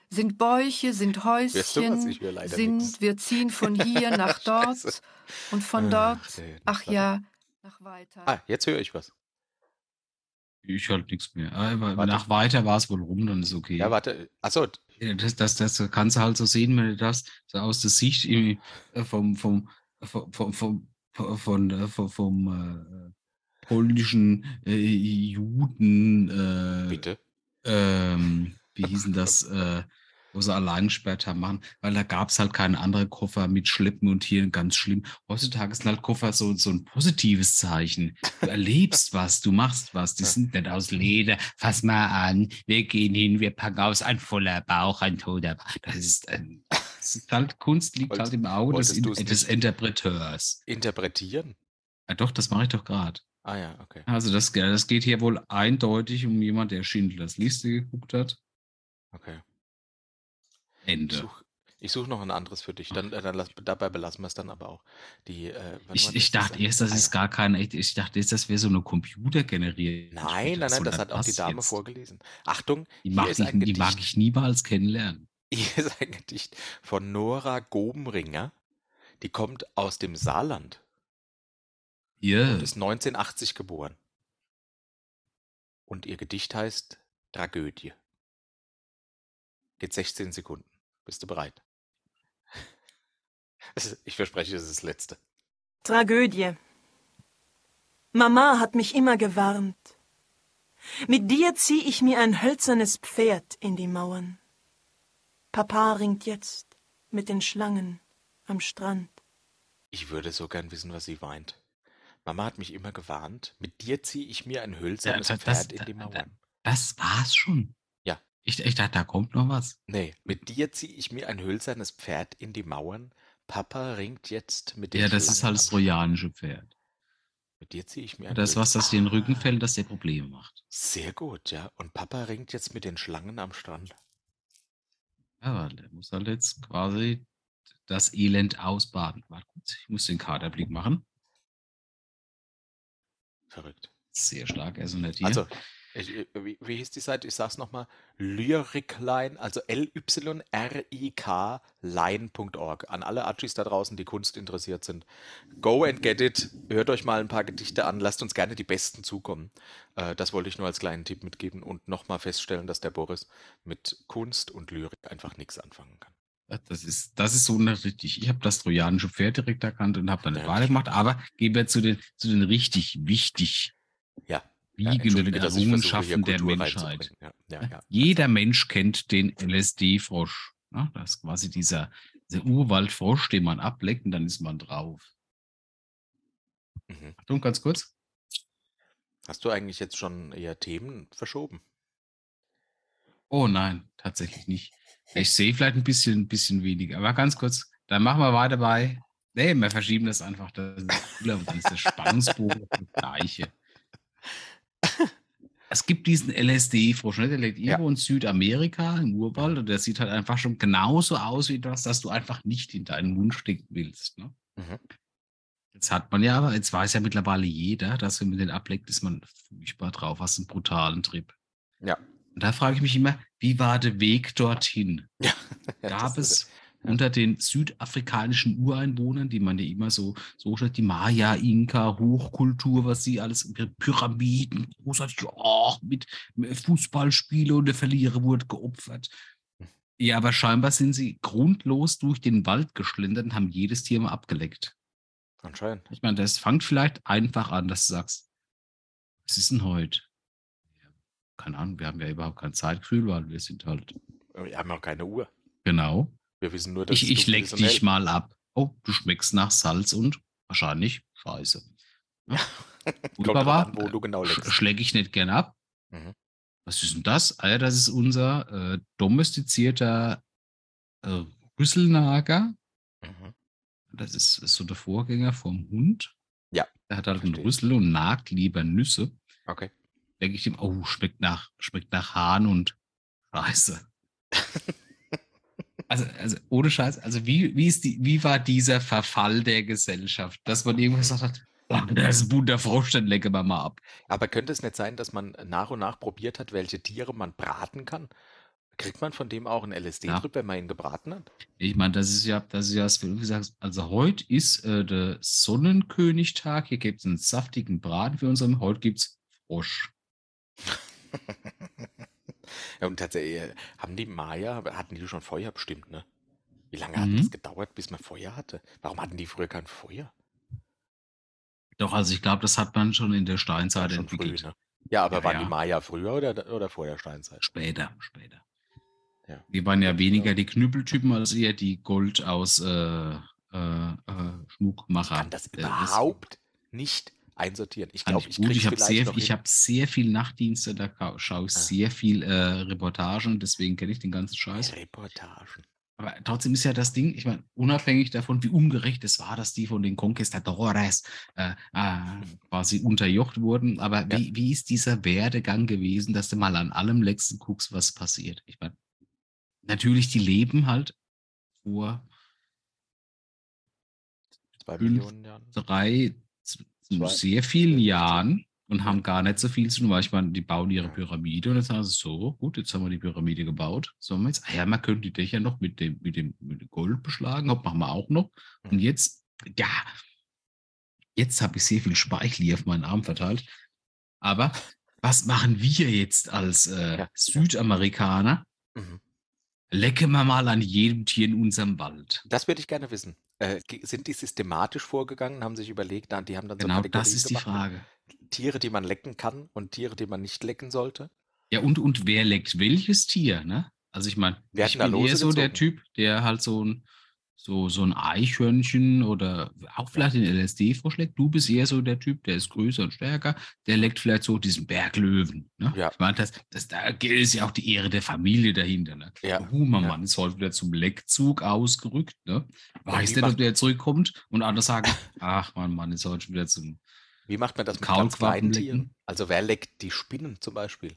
sind Bäuche, sind? Häuschen, sind nichts. wir ziehen von hier nach dort und von Ach, dort, nee, ach warte. ja, nach weiter. Ah, jetzt höre ich was. Ich halt nichts mehr. Aber Warte. nach weiter war es wohl rum, dann ist okay. Ja, warte. Achso, Das, das, das kannst du halt so sehen, wenn du das so aus der Sicht irgendwie, äh, vom, vom, vom, vom, vom, von, äh, vom, vom äh, polnischen äh, Juden, äh, bitte. ähm, wie hießen das, äh, wo sie allein gesperrt haben, machen, weil da gab es halt keine anderen Koffer mit Schleppen und hier ganz schlimm. Heutzutage sind halt Koffer so, so ein positives Zeichen. Du erlebst was, du machst was, die sind nicht aus Leder. Fass mal an, wir gehen hin, wir packen aus, ein voller Bauch, ein toter Bauch. Das ist, ein, das ist halt, Kunst liegt Wolltest- halt im Auge des, In- des Interpreteurs. Interpretieren? Ja, doch, das mache ich doch gerade. Ah ja, okay. Also das, das geht hier wohl eindeutig um jemand, der Schindlers Liste geguckt hat. okay. Ich Ende. suche ich such noch ein anderes für dich. Dann, dann lass, dabei belassen wir es dann aber auch. Die, äh, Ich, ich das dachte ein- erst, das ah, ist ja. gar kein echt. Ich dachte erst, das wäre so eine computergenerierte. Nein, nein, nein, das hat auch die Dame vor. vorgelesen. Achtung, Die hier mag, ich, die mag ich niemals kennenlernen. Hier ist ein Gedicht von Nora Gobenringer. Die kommt aus dem Saarland Ja, und ist 1980 geboren. Und ihr Gedicht heißt Tragödie. Geht 16 Sekunden. Bist du bereit? Ich verspreche, es ist das letzte. Tragödie. Mama hat mich immer gewarnt. Mit dir zieh ich mir ein hölzernes Pferd in die Mauern. Papa ringt jetzt mit den Schlangen am Strand. Ich würde so gern wissen, was sie weint. Mama hat mich immer gewarnt. Mit dir zieh ich mir ein hölzernes Ja, das- Pferd in die Mauern. das war's schon. Ich, ich dachte, da kommt noch was. Nee, mit dir zieh ich mir ein hölzernes Pferd in die Mauern. Papa ringt jetzt mit den Ja, das ist halt das trojanische Pferd. Mit dir ziehe ich mir ein Das, was das dir in den Rücken fällt, das dir Probleme macht. Sehr gut, ja. Und Papa ringt jetzt mit den Schlangen am Strand. Ja, der muss halt jetzt quasi das Elend ausbaden. Warte kurz, ich muss den Kaderblick machen. Verrückt. Sehr stark, er ist ein Tier. Also, wie, wie hieß die Seite? Ich sag's nochmal. Lyricline, also L-Y-R-I-K line.org. An alle Archis da draußen, die Kunst interessiert sind. Go and get it. Hört euch mal ein paar Gedichte an. Lasst uns gerne die besten zukommen. Äh, das wollte ich nur als kleinen Tipp mitgeben und nochmal feststellen, dass der Boris mit Kunst und Lyrik einfach nichts anfangen kann. Das ist, das ist so richtig. Ich habe das trojanische Pferd direkt erkannt und habe dann Ja. weitergemacht. Aber gehen wir zu den, zu den richtig wichtig Ja. versuche, hier Errungenschaften der Menschheit. Ja, ja, ja. Jeder Mensch kennt den LSD-Frosch. Ja, das ist quasi dieser, dieser Urwaldfrosch, den man ableckt und dann ist man drauf. Mhm. Achtung, ganz kurz. Hast du eigentlich jetzt schon eher Themen verschoben? Oh nein, tatsächlich nicht. Ich sehe vielleicht ein bisschen, ein bisschen weniger, aber ganz kurz. Dann machen wir weiter bei. Nee, wir verschieben das einfach. Das ist der Spannungsbogen das gleiche. Es gibt diesen LSD-Frosch, ne? der Ja. irgendwo in Südamerika im Urwald und der sieht halt einfach schon genauso aus wie das, dass du einfach nicht in deinen Mund stecken willst. Ne? Mhm. Jetzt hat man ja, aber jetzt weiß ja mittlerweile jeder, dass wenn man den ableckt, ist man furchtbar drauf, hast einen brutalen Trip. Ja. Und da frage ich mich immer, wie war der Weg dorthin? Ja, Gab es unter den südafrikanischen Ureinwohnern, die man ja immer so, so stellt, die Maya, Inka, Hochkultur, was sie alles, Pyramiden, großartig, oh, mit mit Fußballspiele und der Verlierer wurde geopfert. Ja, aber scheinbar sind sie grundlos durch den Wald geschlendert und haben jedes Tier mal abgeleckt. Anscheinend. Ich meine, das fängt vielleicht einfach an, dass du sagst, was ist denn heute? Keine Ahnung, wir haben ja überhaupt kein Zeitgefühl, weil wir sind halt, Wir haben auch keine Uhr. genau. Wir wissen nur, dass Ich, ich leck dich mal ab. Oh, du schmeckst nach Salz und wahrscheinlich Scheiße. Ja. Gut, Papa, an, wo du genau leckst. schläg ich nicht gern ab. Mhm. Was ist denn das? Ah ja, das ist unser äh, domestizierter äh, Rüsselnager. Mhm. Das ist, ist so der Vorgänger vom Hund. Ja, Der hat halt einen verstehe. Rüssel und nagt lieber Nüsse. Okay. Denke ich ihm, oh, schmeckt nach, schmeckt nach Hahn und Scheiße. Also, also ohne Scheiß, also wie, wie, ist die, wie war dieser Verfall der Gesellschaft, dass man irgendwas gesagt hat, oh, das ist ein bunter Frosch, dann lecken wir mal ab. Aber könnte es nicht sein, dass man nach und nach probiert hat, welche Tiere man braten kann? Kriegt man von dem auch einen LSD-Trip, wenn man ihn gebraten hat? Ich meine, das ist ja, das ist ja, was du gesagt also heute ist äh, der Sonnenkönigtag, hier gibt es einen saftigen Braten für unseren, heute gibt es Frosch. Ja, und tatsächlich, äh, haben die Maya, hatten die schon Feuer bestimmt, ne? Wie lange hat Mhm. das gedauert, bis man Feuer hatte? Warum hatten die früher kein Feuer? Doch, also ich glaube, das hat man schon in der Steinzeit schon früh, entwickelt. ne? Ja, aber Ja, waren ja. die Maya früher oder, oder vor der Steinzeit? Später, später. Ja. Die waren ja weniger ja. die Knüppeltypen als eher die Gold aus äh, äh, äh, Schmuckmacher. Ich kann das Äh, überhaupt nicht einsortieren. Ich glaube, ich gut. Ich habe sehr, ich hab sehr viel Nachtdienste, da schaue ich Ah. sehr viel äh, Reportagen, deswegen kenne ich den ganzen Scheiß. Reportagen. Aber trotzdem ist ja das Ding, ich meine, unabhängig davon, wie ungerecht es war, dass die von den Conquistadores äh, äh, quasi unterjocht wurden, aber Ja. wie, wie ist dieser Werdegang gewesen, dass du mal an allem letzten guckst, was passiert? Ich meine, natürlich, die leben halt vor Zwei. Millionen Jahren. drei, sehr vielen. Jahren und haben gar nicht so viel zu tun, weil ich meine, die bauen ihre. Pyramide und jetzt sagen sie so, gut, jetzt haben wir die Pyramide gebaut. Sollen wir jetzt, ah ja, man könnte die Dächer noch mit dem, mit dem, mit dem Gold beschlagen, hopp, machen wir auch noch. Und jetzt, ja, jetzt habe ich sehr viel Speichel hier auf meinen Arm verteilt. Aber was machen wir jetzt als äh. Südamerikaner? Mhm. Lecken wir mal an jedem Tier in unserem Wald. Das würde ich gerne wissen. Äh, sind die systematisch vorgegangen, haben sich überlegt, die haben dann so Genau, das ist die Frage. Tiere, die man lecken kann und Tiere, die man nicht lecken sollte? Ja, und, und wer leckt welches Tier, ne? Also ich meine, ich bin eher so der gezogen. Typ, der halt so ein, so, so ein Eichhörnchen oder auch vielleicht den LSD vorschlägt. Du bist eher so der Typ, der ist größer und stärker, der leckt vielleicht so diesen Berglöwen. Ne? Ja. Ich meine, das, das, da ist ja auch die Ehre der Familie dahinter. Ne? Ja, Humermann ja. ist heute wieder zum Leckzug ausgerückt. Ne? Weiß wie nicht, ob der zurückkommt. Und andere sagen, ach, mein Mann ist heute schon wieder zum Wie macht man das mit ganz kleinen. Tieren? Also wer leckt die Spinnen zum Beispiel?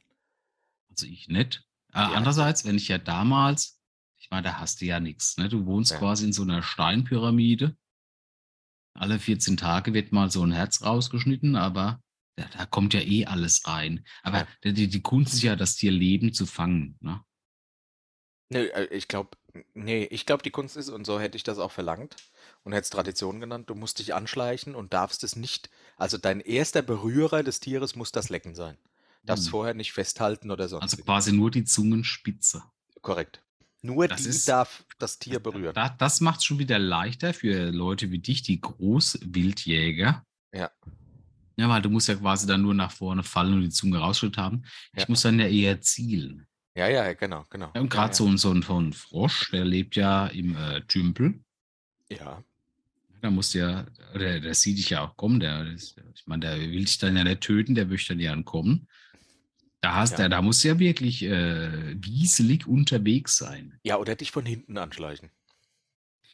Also ich nicht. Äh, Ja. andererseits, wenn ich ja damals, ich meine, da hast du ja nichts. Ne? Du wohnst Ja. quasi in so einer Steinpyramide. Alle 14 Tage wird mal so ein Herz rausgeschnitten, aber Da, da kommt ja eh alles rein. Aber Ja. die, die, Kunst ist ja, das Tier Leben zu fangen. Ne? Nee, äh, ich glaube, nee, ich glaube, die Kunst ist, und so hätte ich das auch verlangt und hätte es Tradition genannt, du musst dich anschleichen und darfst es nicht, also dein erster Berührer des Tieres muss das Lecken sein. Darfst Hm. vorher nicht festhalten oder sonst Also quasi nur die Zungenspitze. Korrekt. Nur Das die ist- darf das Tier berühren. Da, das macht es schon wieder leichter für Leute wie dich, die Großwildjäger. Ja. Ja, weil du musst ja quasi dann nur nach vorne fallen und die Zunge rausschnitt haben. Ich Ja. muss dann ja eher zielen. Ja, ja, genau, genau. Ja, und gerade ja, so, ein- so, ein, so ein Frosch, der lebt ja im äh, Tümpel. Ja, Da musst du ja, der, der sieht dich ja auch kommen. Der, ich meine, der will dich dann ja nicht töten, der möchte dann ja entkommen. Da, hast, Ja. der, da musst du ja wirklich äh, wieselig unterwegs sein. ja, oder dich von hinten anschleichen.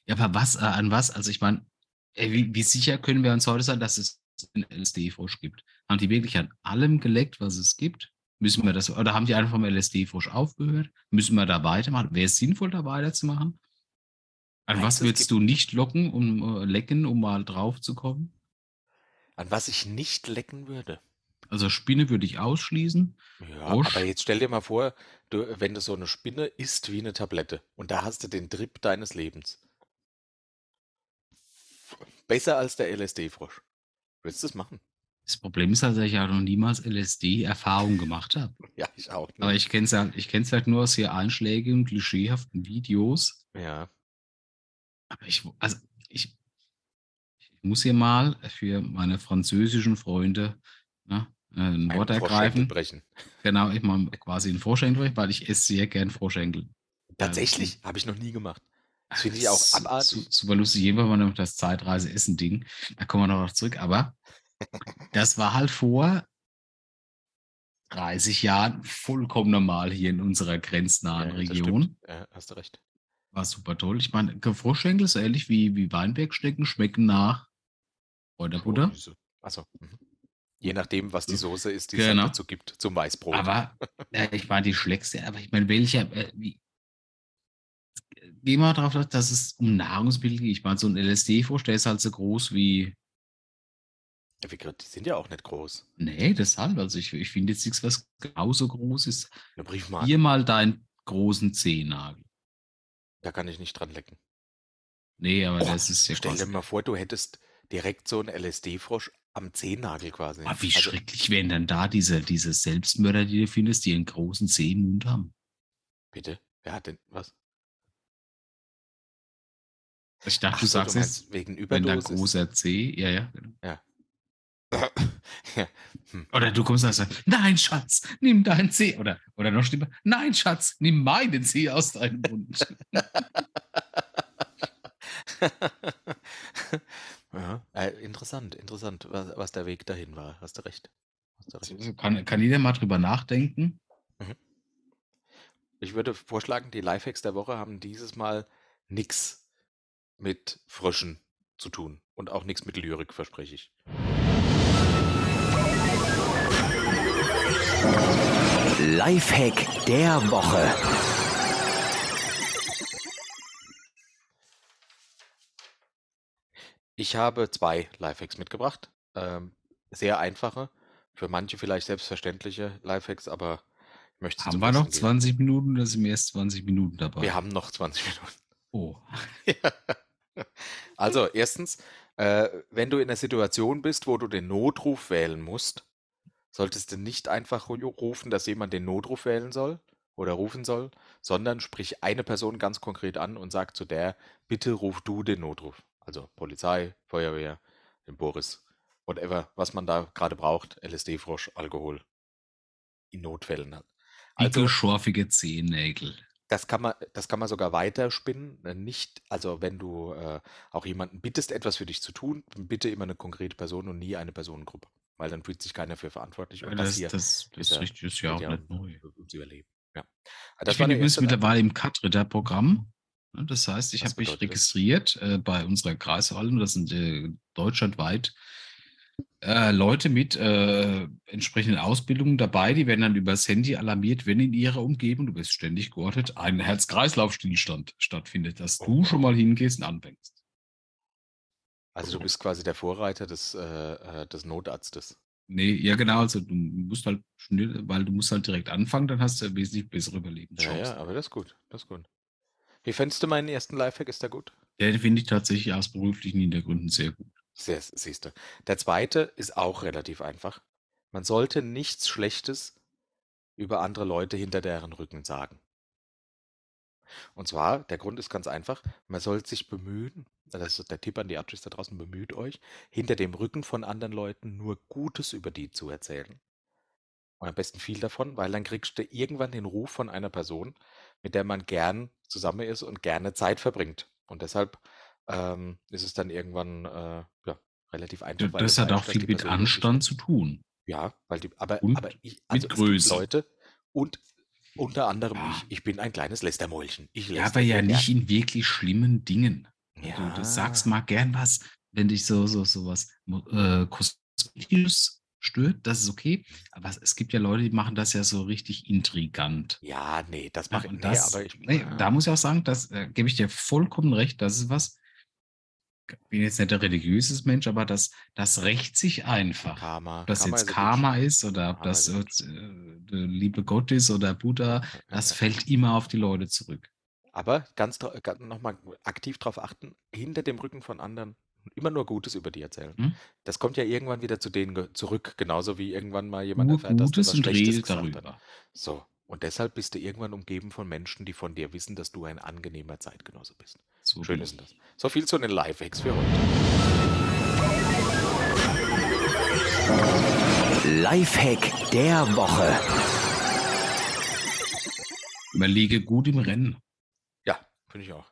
Ja, aber was, äh, an was? Also ich meine, ey, wie, wie sicher können wir uns heute sein, dass es einen LSD-Frosch gibt? Haben die wirklich an allem geleckt, was es gibt? Müssen wir das, oder haben die einfach vom LSD-Frosch aufgehört? Müssen wir da weitermachen? Wäre es sinnvoll, da weiterzumachen? An Meinst was gibt- du nicht locken, um äh, lecken, um mal drauf zu kommen? An was ich nicht lecken würde. Also Spinne würde ich ausschließen. Ja, aber jetzt stell dir mal vor, du, wenn du so eine Spinne isst wie eine Tablette und da hast du den Trip deines Lebens. Besser als der LSD-Frosch. Würdest du es machen? Das Problem ist halt, dass ich ja noch niemals LSD-Erfahrung gemacht habe. Ja, ich auch. Aber ich kenne es halt, ich kenn's halt nur aus hier einschlägigen, klischeehaften Videos. ja. Aber ich, also ich, ich muss hier mal für meine französischen Freunde ne, ein Ein Wort ergreifen. brechen. Genau, ich mache quasi einen Froschenkel, weil ich esse sehr gern Froschenkel. Tatsächlich, habe ich noch nie gemacht. Das finde ich auch abartig. su- Super lustig, jedenfalls mal noch das Zeitreise-Essen-Ding. Da kommen wir noch zurück. Aber das war halt vor 30 Jahren vollkommen normal hier in unserer grenznahen Ja, Region. Ja, hast du recht. War super toll. Ich meine, Froschschenkel, so ähnlich wie, wie Weinbergschnecken, schmecken nach Kräuterbutter. Achso. Mhm. Je nachdem, was die Soße ist, die Genau. es dazu gibt, zum Weißbrot. Aber äh, ich meine, die schlägst ja, aber ich meine, welcher, äh, wie, geh mal drauf, dass es um Nahrungsmittel geht. Ich meine, so ein LSD-Frosch, der ist halt so groß wie, Ja, die sind ja auch nicht groß. nee, deshalb, also ich, ich finde jetzt nichts, was genauso groß ist. Eine Briefmarke, Hier mal deinen großen Zehennagel. da kann ich nicht dran lecken. Nee, aber Oh, das ist ja Stell dir mal vor, du hättest direkt so einen LSD-Frosch am Zehennagel quasi. Ah, wie Also, schrecklich wären dann da diese, diese Selbstmörder, die du findest, die einen großen Zeh im Mund haben. Bitte? Wer hat denn was? Ich dachte, Ach du so, sagst du jetzt, wegen wenn da Überdosis. großer C, ja, ja. genau. ja. Hm. Oder du kommst und sagst, nein, Schatz, nimm deinen Zeh. Oder, oder noch schlimmer, nein, Schatz, nimm meinen Zeh aus deinem Mund. ja, äh, interessant, interessant, was, was der Weg dahin war. Hast du recht. Hast du recht. Kann, kann jeder mal drüber nachdenken? Ich würde vorschlagen, die Lifehacks der Woche haben dieses Mal nichts mit Fröschen zu tun und auch nichts mit Lyrik, verspreche ich. Lifehack der Woche. Ich habe zwei Lifehacks mitgebracht. Ähm, sehr einfache, für manche vielleicht selbstverständliche Lifehacks, aber ich möchte Haben wir noch Besten 20 Minuten oder sind wir erst 20 Minuten dabei? geben. Wir haben noch 20 Minuten. oh. Also, erstens, äh, wenn du in einer Situation bist, wo du den Notruf wählen musst, solltest du nicht einfach ru- rufen, dass jemand den Notruf wählen soll oder rufen soll, sondern sprich eine Person ganz konkret an und sag zu der, bitte ruf du den Notruf. Also Polizei, Feuerwehr, den Boris, whatever, was man da gerade braucht, LSD-Frosch, Alkohol. In Notfällen halt. Also, schorfige Zehennägel. das kann man, das kann man sogar weiterspinnen. äh, Nicht, also wenn du äh, auch jemanden bittest, etwas für dich zu tun, bitte immer eine konkrete Person und nie eine Personengruppe. Weil dann fühlt sich keiner für verantwortlich. Und das, Das, hier das, das ist ja- ist, ja auch nicht neu. Überleben. Ja. Ich Das war bin der übrigens mittlerweile im Cut-Ritter-Programm. Ja, Das heißt, ich habe mich registriert äh, bei unserer Kreisverwaltung. Das sind äh, deutschlandweit äh, Leute mit äh, entsprechenden Ausbildungen dabei. Die werden dann übers Handy alarmiert, wenn in ihrer Umgebung, du bist ständig geortet, ein Herz-Kreislauf-Stillstand stattfindet, dass du Oh. schon mal hingehst und anfängst. Also du bist quasi der Vorreiter des, äh, äh, des Notarztes. Nee, ja genau, also du musst halt schnell, weil du musst halt direkt anfangen, dann hast du wesentlich bessere Ja, Überlebenschancen. ja, aber das ist gut. Das ist gut. Wie fändest du meinen ersten Lifehack? Ist der gut? Den finde ich tatsächlich aus beruflichen Hintergründen sehr gut. Sehr, siehst du. Der zweite ist auch relativ einfach. Man sollte nichts Schlechtes über andere Leute hinter deren Rücken sagen. Und zwar, der Grund ist ganz einfach, man soll sich bemühen, das ist der Tipp an die Artists da draußen, bemüht euch, hinter dem Rücken von anderen Leuten nur Gutes über die zu erzählen. Und am besten viel davon, weil dann kriegst du irgendwann den Ruf von einer Person, mit der man gern zusammen ist und gerne Zeit verbringt. Und deshalb ähm, ist es dann irgendwann äh, ja, relativ einfach. weil Das hat auch viel mit Anstand zu tun. Ja, weil die, aber, Und aber ich, also gibt Größe. Leute und unter anderem Ja. ich. Ich bin ein kleines Lästermäulchen. Ich Ja, aber ja nicht in wirklich schlimmen Dingen. gern. Du, du sagst mal gern was, wenn dich so, so, so was äh, Kosmetisches stört, das ist okay. Aber es gibt ja Leute, die machen das ja so richtig intrigant. Ja, nee, das mache ich. und Nee, das, aber ich. nee, da muss ich auch sagen, das äh, gebe ich dir vollkommen recht. Das ist was. Ich bin jetzt nicht der religiöse Mensch, aber das, das rächt sich einfach. Karma. Ob das Karma jetzt ist Karma ist oder ob Karma das äh, der liebe Gott ist oder Buddha, das fällt immer auf die Leute zurück. Aber ganz, ganz nochmal aktiv darauf achten, hinter dem Rücken von anderen immer nur Gutes über die erzählen. Hm? Das kommt ja irgendwann wieder zu denen zurück, genauso wie irgendwann mal jemand Nur erfährt, dass du Gutes was und Schlechtes redet gesagt hast. darüber. So. Und deshalb bist du irgendwann umgeben von Menschen, die von dir wissen, dass du ein angenehmer Zeitgenosse bist. So Schön ist das. So viel zu den Lifehacks für heute. Lifehack der Woche. Überlege gut im Rennen. Ja, finde ich auch.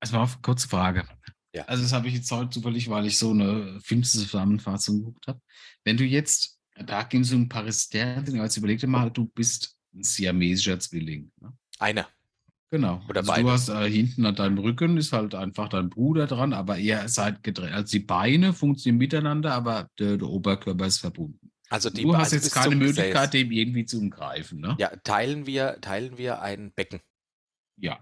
Also mal auf kurze Frage. Ja. Also das habe ich jetzt heute zufällig, weil ich so eine Filmzusammenfassung geguckt habe. Wenn du jetzt, da ging es um Paris Stern, als überleg dir mal, du bist ein siamesischer Zwilling. Ne? Einer. Genau. Oder also beide. du hast äh, hinten an deinem Rücken ist halt einfach dein Bruder dran, aber ihr seid getrennt. Also die Beine funktionieren miteinander, aber der, der Oberkörper ist verbunden. Also die du hast also jetzt keine Möglichkeit, dem irgendwie zu umgreifen. Ne? Ja, teilen wir, teilen wir ein Becken. ja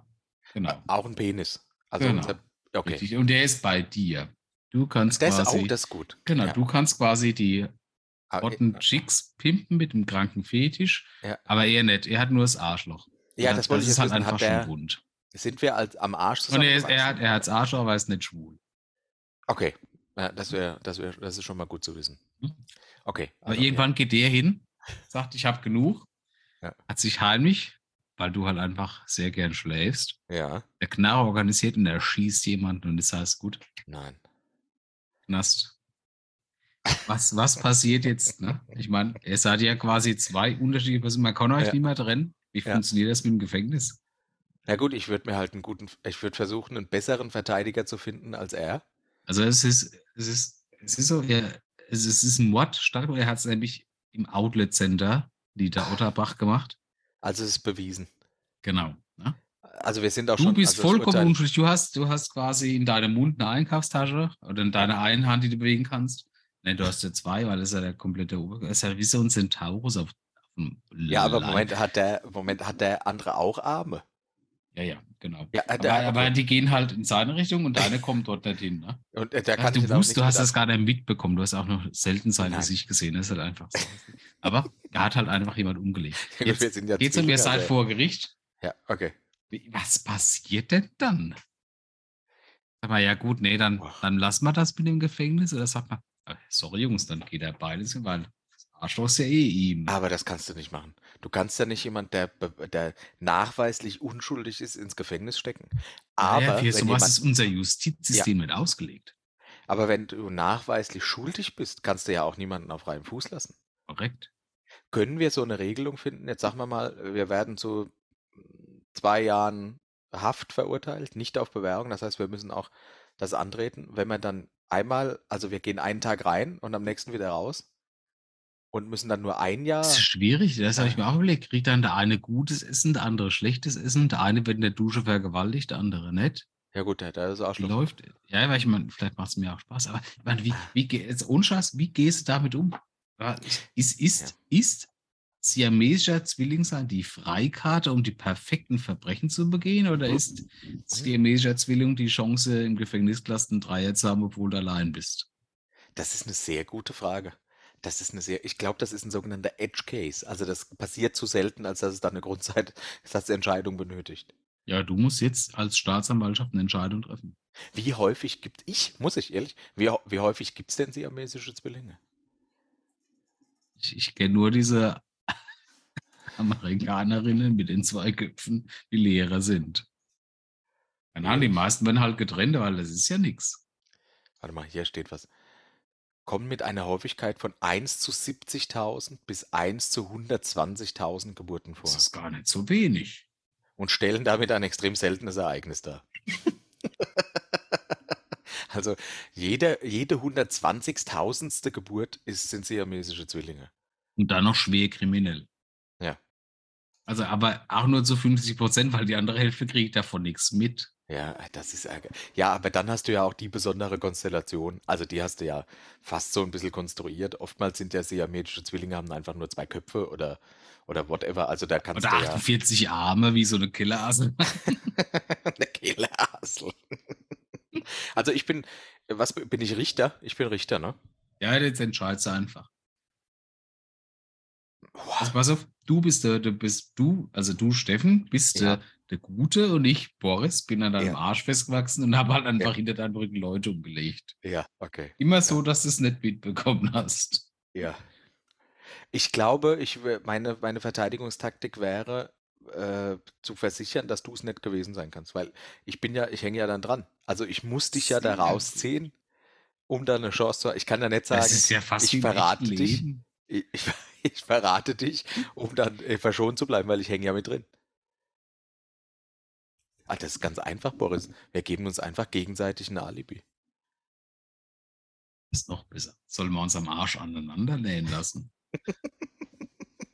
genau. Auch ein Penis. Also Genau. unser, okay. Richtig. Und der ist bei dir. Du kannst Das ist quasi. auch das ist gut. Genau, ja. du kannst quasi die Aber- Rotten Chicks pimpen mit dem kranken Fetisch, Ja. aber er nicht. Er hat nur das Arschloch. Ja, Er das hat- wollte ich ist halt wissen. einfach Hat schon der, bunt. sind wir als, am Arsch Und zusammen? er, ist, er hat er hat's Arschloch, aber er ist nicht schwul. Okay, ja, das wäre, das wäre, das ist schon mal gut zu wissen. Hm. Okay. Aber also, irgendwann geht der hin, sagt, ich habe genug, hat sich heimlich, weil du halt einfach sehr gern schläfst, Ja. der Knarre organisiert und er schießt jemanden und ist alles gut. nein. Knast. Was, was passiert jetzt? Ne? Ich meine, ihr seid ja quasi zwei unterschiedliche Personen. Man kann euch Ja. nicht mehr trennen. Wie Ja. funktioniert das mit dem Gefängnis? Na gut, ich würde mir halt einen guten, ich würde versuchen, einen besseren Verteidiger zu finden als er. Also es ist, es ist, es ist so, er, es ist, es ein Mord er hat es nämlich im Outlet Center, Dieter Otterbach gemacht. Also es ist bewiesen. Genau. Ne? Also wir sind auch Du schon. bist also vollkommen unschuldig. Du hast, du hast quasi in deinem Mund eine Einkaufstasche oder in deiner einen Hand, die du bewegen kannst. Nein, du hast ja zwei, weil das ist ja der komplette Oberkörper. Das ist ja wie so ein Centaurus auf, dem Ja, aber. Moment, hat der, Moment, hat der andere auch Arme? Ja, ja, genau. Ja, aber, der- aber die gehen halt in seine Richtung und deine kommt dort nicht hin. Ne? Und äh, der Ja, kann du wusst, du hast das gar nicht mitbekommen. Du hast auch noch selten sein Nein. Gesicht gesehen. Das ist halt einfach so. Aber er hat halt einfach jemand umgelegt. Jetzt ja geht's um, ihr seid also- vor Gericht. Ja, okay. Was passiert denn dann? Sag mal, ja gut, nee, dann, dann lassen wir das mit dem Gefängnis. Oder sagt man, äh, sorry Jungs, dann geht er beides, weil Arschloch ist ja eh ihm. Aber das kannst du nicht machen. Du kannst ja nicht jemand, der, der nachweislich unschuldig ist, ins Gefängnis stecken. Aber, ja, für sowas jemand, ist unser Justizsystem nicht ausgelegt. aber wenn du nachweislich schuldig bist, kannst du ja auch niemanden auf freiem Fuß lassen. Korrekt. Können wir so eine Regelung finden? Jetzt sagen wir mal, wir werden zu zwei Jahren Haft verurteilt, nicht auf Bewährung. Das heißt, wir müssen auch das antreten. Wenn man dann einmal, also wir gehen einen Tag rein und am nächsten wieder raus und müssen dann nur ein Jahr. Das ist schwierig, das habe ich mir auch überlegt. Kriegt dann der eine gutes Essen, der andere schlechtes Essen, der eine wird in der Dusche vergewaltigt, der andere nicht. Ja gut, der, der ist Wie Arschloch. läuft? Ja, weil ich meine, vielleicht macht es mir auch Spaß, aber ich meine, wie, wie, jetzt ohne Scheiß, wie gehst du damit um? Ja, Ist, ist, ist siamesischer Zwilling sein die Freikarte, um die perfekten Verbrechen zu begehen, oder ist siamesischer Zwilling die Chance, im Gefängnis einen Dreier zu haben, obwohl du allein bist? Das ist eine sehr gute Frage. Das ist eine sehr, ich glaube, das ist ein sogenannter Edge Case. Also das passiert zu selten, als dass es da eine Grundsatzentscheidung benötigt. Ja, du musst jetzt als Staatsanwaltschaft eine Entscheidung treffen. Wie häufig gibt ich, muss ich ehrlich, wie, wie häufig gibt es denn siamesische Zwillinge? Ich, ich kenne nur diese Amerikanerinnen mit den zwei Köpfen, die Lehrer sind. Keine Ahnung, die meisten werden halt getrennt, weil das ist ja nichts. Warte mal, hier steht was. Kommen mit einer Häufigkeit von 1 zu 70.000 bis 1 zu 120.000 Geburten vor. Das ist gar nicht so wenig. Und stellen damit ein extrem seltenes Ereignis dar. also jede, jede 120.000. Geburt ist, sind siamesische Zwillinge. Und dann noch schwer kriminell. Ja. Also, aber auch nur zu 50 Prozent, weil die andere Hälfte kriegt davon nichts mit. Ja, das ist ärger. Ja, aber dann hast du ja auch die besondere Konstellation. Also die hast du ja fast so ein bisschen konstruiert. Oftmals sind ja siamesische Zwillinge haben einfach nur zwei Köpfe oder, oder whatever. Also da kannst Oder du ja 48 Arme, wie so eine Killerasse. eine Killerassel. Also ich bin, was bin ich Richter? Ich bin Richter, ne? ja, jetzt entscheidest du einfach. Also pass auf, du bist der, du bist du, also du, Steffen, bist Ja. der, der Gute und ich, Boris, bin an deinem Ja. Arsch festgewachsen und habe halt einfach Ja. hinter deinem Rücken Leute umgelegt. Ja, okay. Immer so, dass du es nicht mitbekommen hast. Ja. Ich glaube, ich, meine, meine Verteidigungstaktik wäre, äh, zu versichern, dass du es nicht gewesen sein kannst, weil ich bin ja, ich hänge ja dann dran. Also ich muss dich ja da rausziehen, um da eine Chance zu haben. Ich kann ja nicht sagen, ja ich verrate dich. Ich, ich, ich verrate dich, um dann äh, verschont zu bleiben, weil ich hänge ja mit drin. Ah, das ist ganz einfach, Boris. Wir geben uns einfach gegenseitig ein Alibi. Das ist noch besser. Sollen wir uns am Arsch aneinander nähen lassen?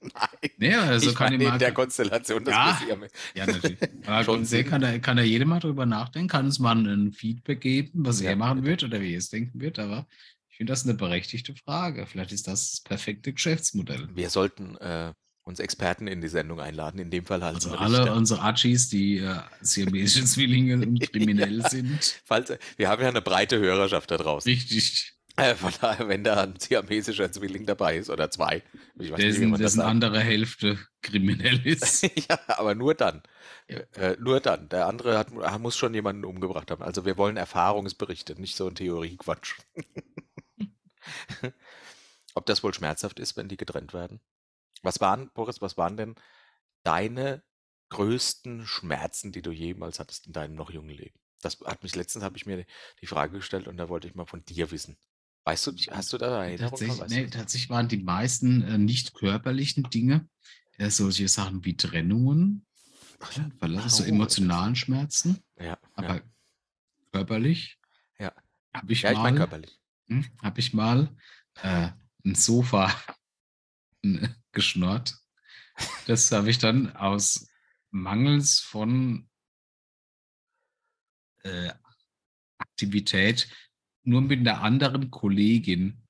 Nein. Nee, also ich kann meine ich in der Konstellation, dass Ja. am Ja, natürlich. Aber Schon grundsätzlich kann da, kann da jeder mal drüber nachdenken, kann uns mal ein Feedback geben, was Ja, er machen wird oder wie er es denken wird. Aber ich finde das eine berechtigte Frage. Vielleicht ist das das perfekte Geschäftsmodell. Wir sollten äh, uns Experten in die Sendung einladen. In dem Fall halt Also alle Richter. unsere Archis, die äh, siamesische Zwillinge und kriminell sind. Falls, wir haben ja eine breite Hörerschaft da draußen. Richtig. Äh, von daher, wenn da ein siamesischer Zwilling dabei ist oder zwei, ich weiß nicht, Dessen, das dessen andere Hälfte kriminell ist. ja, aber nur dann. Ja. Äh, nur dann. Der andere hat, muss schon jemanden umgebracht haben. Also wir wollen Erfahrungsberichte, nicht so ein Theoriequatsch. Ob das wohl schmerzhaft ist, wenn die getrennt werden? Was waren, Boris, was waren denn deine größten Schmerzen, die du jemals hattest in deinem noch jungen Leben? Das hat mich letztens habe ich mir die Frage gestellt und da wollte ich mal von dir wissen. Weißt du, hast du da eine? Tatsächlich, Weißt du nee, tatsächlich waren die meisten äh, nicht körperlichen Dinge äh, solche Sachen wie Trennungen, Ach ja, Verlass, so Oh, emotionalen Schmerzen, Ja, aber ja. körperlich Ja. habe ich ja ich meine mal, körperlich. hm, habe ich mal äh, ein Sofa geschnurrt. Das habe ich dann aus Mangels von äh, Aktivität nur mit einer anderen Kollegin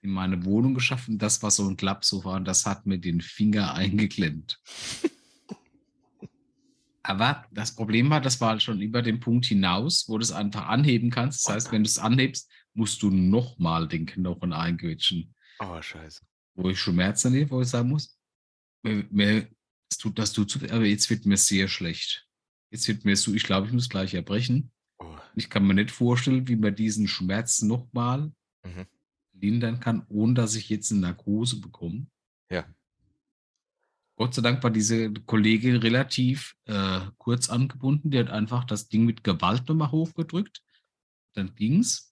in meine Wohnung geschaffen. Das war so ein Klappsofa und das hat mir den Finger eingeklemmt. Aber das Problem war, das war schon über den Punkt hinaus, wo du es einfach anheben kannst. Das heißt, wenn du es anhebst, musst du nochmal den Knochen einquetschen. Oh, scheiße. Wo ich Schmerzen habe, wo ich sagen muss, mir, mir, das tut, das tut, so weh, aber jetzt wird mir sehr schlecht. Jetzt wird mir so, ich glaube, ich muss gleich erbrechen. Oh. Ich kann mir nicht vorstellen, wie man diesen Schmerz nochmal Mhm. lindern kann, ohne dass ich jetzt eine Narkose bekomme. Ja. Gott sei Dank war diese Kollegin relativ äh, kurz angebunden. Die hat einfach das Ding mit Gewalt nochmal hochgedrückt. Dann ging's.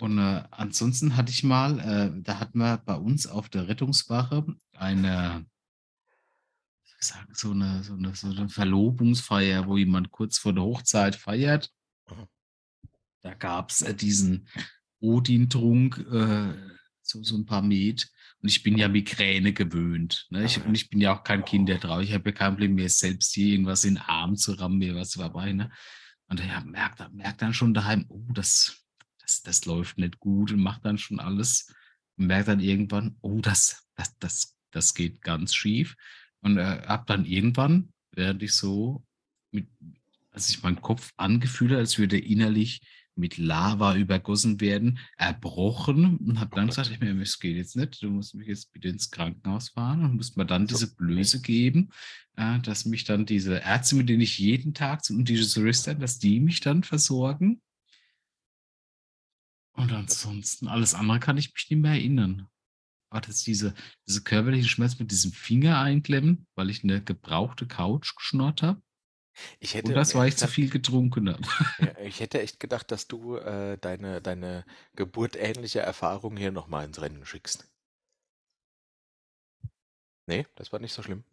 Und äh, ansonsten hatte ich mal, äh, da hatten wir bei uns auf der Rettungswache eine, sagen, so eine, so eine, so eine Verlobungsfeier, wo jemand kurz vor der Hochzeit feiert. Da gab es äh, diesen Odin-Trunk, äh, so, so ein paar Met. Und ich bin ja Migräne gewöhnt. Ne? Ich, Ah, ja. und ich bin ja auch kein Kind der Trauer. Ich habe ja kein Problem, mir selbst hier irgendwas in den Arm zu rammen, mir was dabei. Ne? Und er merkt, merkt dann schon daheim, oh, das, das, das läuft nicht gut und macht dann schon alles. Und merkt dann irgendwann, oh, das, das, das, das geht ganz schief. Und äh, hab dann irgendwann, während ich so mit als sich mein Kopf angefühlt als würde er innerlich mit Lava übergossen werden, erbrochen und habe Oh dann gesagt, ich mir, es geht jetzt nicht, du musst mich jetzt bitte ins Krankenhaus fahren und musst mir dann diese Blöße geben, äh, dass mich dann diese Ärzte, mit denen ich jeden Tag zum Solisten, dass die mich dann versorgen. Und ansonsten, alles andere kann ich mich nicht mehr erinnern. War das diese, diese körperliche Schmerz mit diesem Finger einklemmen, weil ich eine gebrauchte Couch geschnurrt habe? Ich hätte, Und das, weil ich zu viel getrunken habe. Ja, ich hätte echt gedacht, dass du äh, deine, deine geburtähnliche Erfahrung hier nochmal ins Rennen schickst. Nee, das war nicht so schlimm.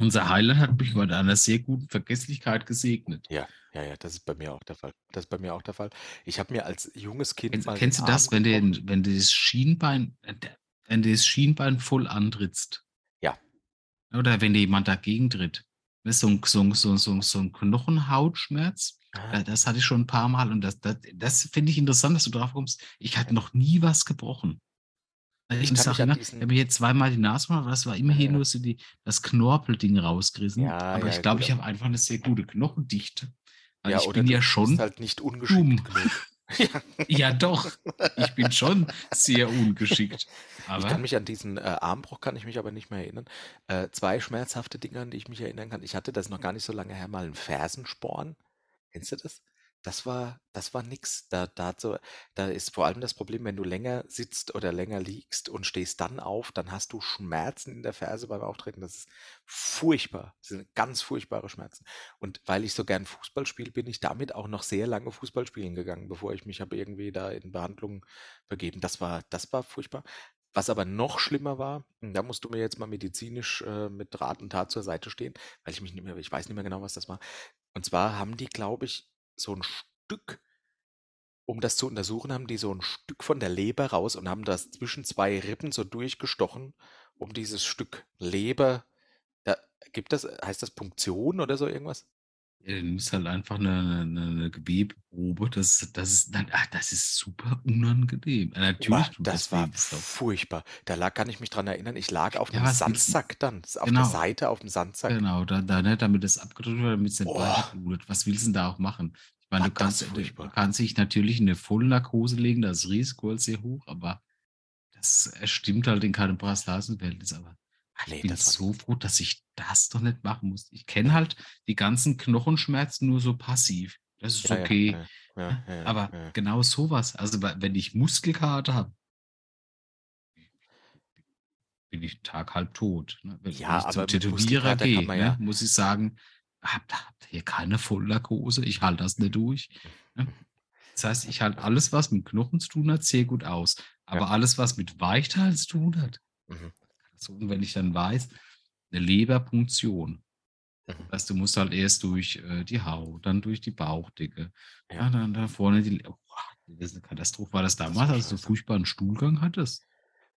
Unser Highland hat mich mit einer sehr guten Vergesslichkeit gesegnet. Ja, ja, ja, das ist bei mir auch der Fall. Das ist bei mir auch der Fall. Ich habe mir als junges Kind Kennst, mal kennst du das, wenn, der, wenn du das Schienbein, äh, wenn du das Schienbein voll antrittst? Ja. Oder wenn dir jemand dagegen tritt? So ein, so, so, so, so ein Knochenhautschmerz. Ah, Da- Das hatte ich schon ein paar Mal und das, das, das finde ich interessant, dass du drauf kommst. Ich hatte noch nie was gebrochen. Also Ich Ich, diesen- ich habe mir jetzt zweimal die Nase gemacht, aber das war immer Ja, nur so die, das Knorpelding rausgerissen. Ja, aber ja, ich glaube, ich habe einfach eine sehr gute Knochendichte. Weil ja, ich bin ja bist schon halt nicht ungeschickt. Ja. Ja, doch. Ich bin schon sehr ungeschickt. Ich Aber kann mich an diesen äh, Armbruch kann ich mich aber nicht mehr erinnern. Äh, zwei schmerzhafte Dinge, an die ich mich erinnern kann. Ich hatte das noch gar nicht so lange her mal einen Fersensporn. Kennst du das? Das war, das war nix. Da, da, so, da ist vor allem das Problem, wenn du länger sitzt oder länger liegst und stehst dann auf, dann hast du Schmerzen in der Ferse beim Auftreten. Das ist furchtbar. Das sind ganz furchtbare Schmerzen. Und weil ich so gern Fußball spiele, bin ich damit auch noch sehr lange Fußball spielen gegangen, bevor ich mich habe irgendwie da in Behandlung begeben. Das war, das war furchtbar. Was aber noch schlimmer war, da musst du mir jetzt mal medizinisch äh, mit Rat und Tat zur Seite stehen, weil ich mich nicht mehr, ich weiß nicht mehr genau, was das war. Und zwar haben die, glaube ich, so ein Stück, um das zu untersuchen, haben die so ein Stück von der Leber raus und haben das zwischen zwei Rippen so durchgestochen, um dieses Stück Leber, da gibt das, heißt das Punktion oder so irgendwas? Ja, du nimmst halt einfach eine, eine, eine Gewebeprobe. Das, das, ist, dann- ach, das ist super unangenehm. Natürlich Boah, tut das war furchtbar. Da lag, kann ich mich dran erinnern, ich lag auf Ja, willst du- Sandsack dann, auf Genau. der Seite auf dem Sandsack. Genau, da, da, ne, damit es abgedrückt wird, damit es nicht Boah. weiter blutet. Was willst du denn da auch machen? Ich meine, War du kannst, du, kannst dich natürlich in eine Vollnarkose legen, das Risiko ist sehr hoch, aber das stimmt halt in keinem Preis-Leistungs-Verhältnis. Aber ich Nee, bin so froh, dass ich das doch nicht machen muss. Ich kenne halt die ganzen Knochenschmerzen nur so passiv. Das ist Ja, okay. ja, ja, Aber genau sowas. Also wenn ich Muskelkater habe, bin ich Tag halb tot. Ne? Wenn, Ja, wenn ich zum Tätowierer gehe, ne? muss ich sagen, habt, habt ihr keine Vollnarkose? Ich halte das nicht durch. Ne? Das heißt, ich halte alles, was mit Knochen zu tun hat, sehr gut aus. Aber alles, was mit Weichteilen zu tun hat, Mhm. So, und wenn ich dann weiß, eine Leberpunktion. Mhm. Das heißt, du musst halt erst durch äh, die Haut, dann durch die Bauchdecke, Ja. ja. dann da vorne die. Oh, das ist eine Katastrophe. War das Das damals, als du scheiße. furchtbaren Stuhlgang hattest?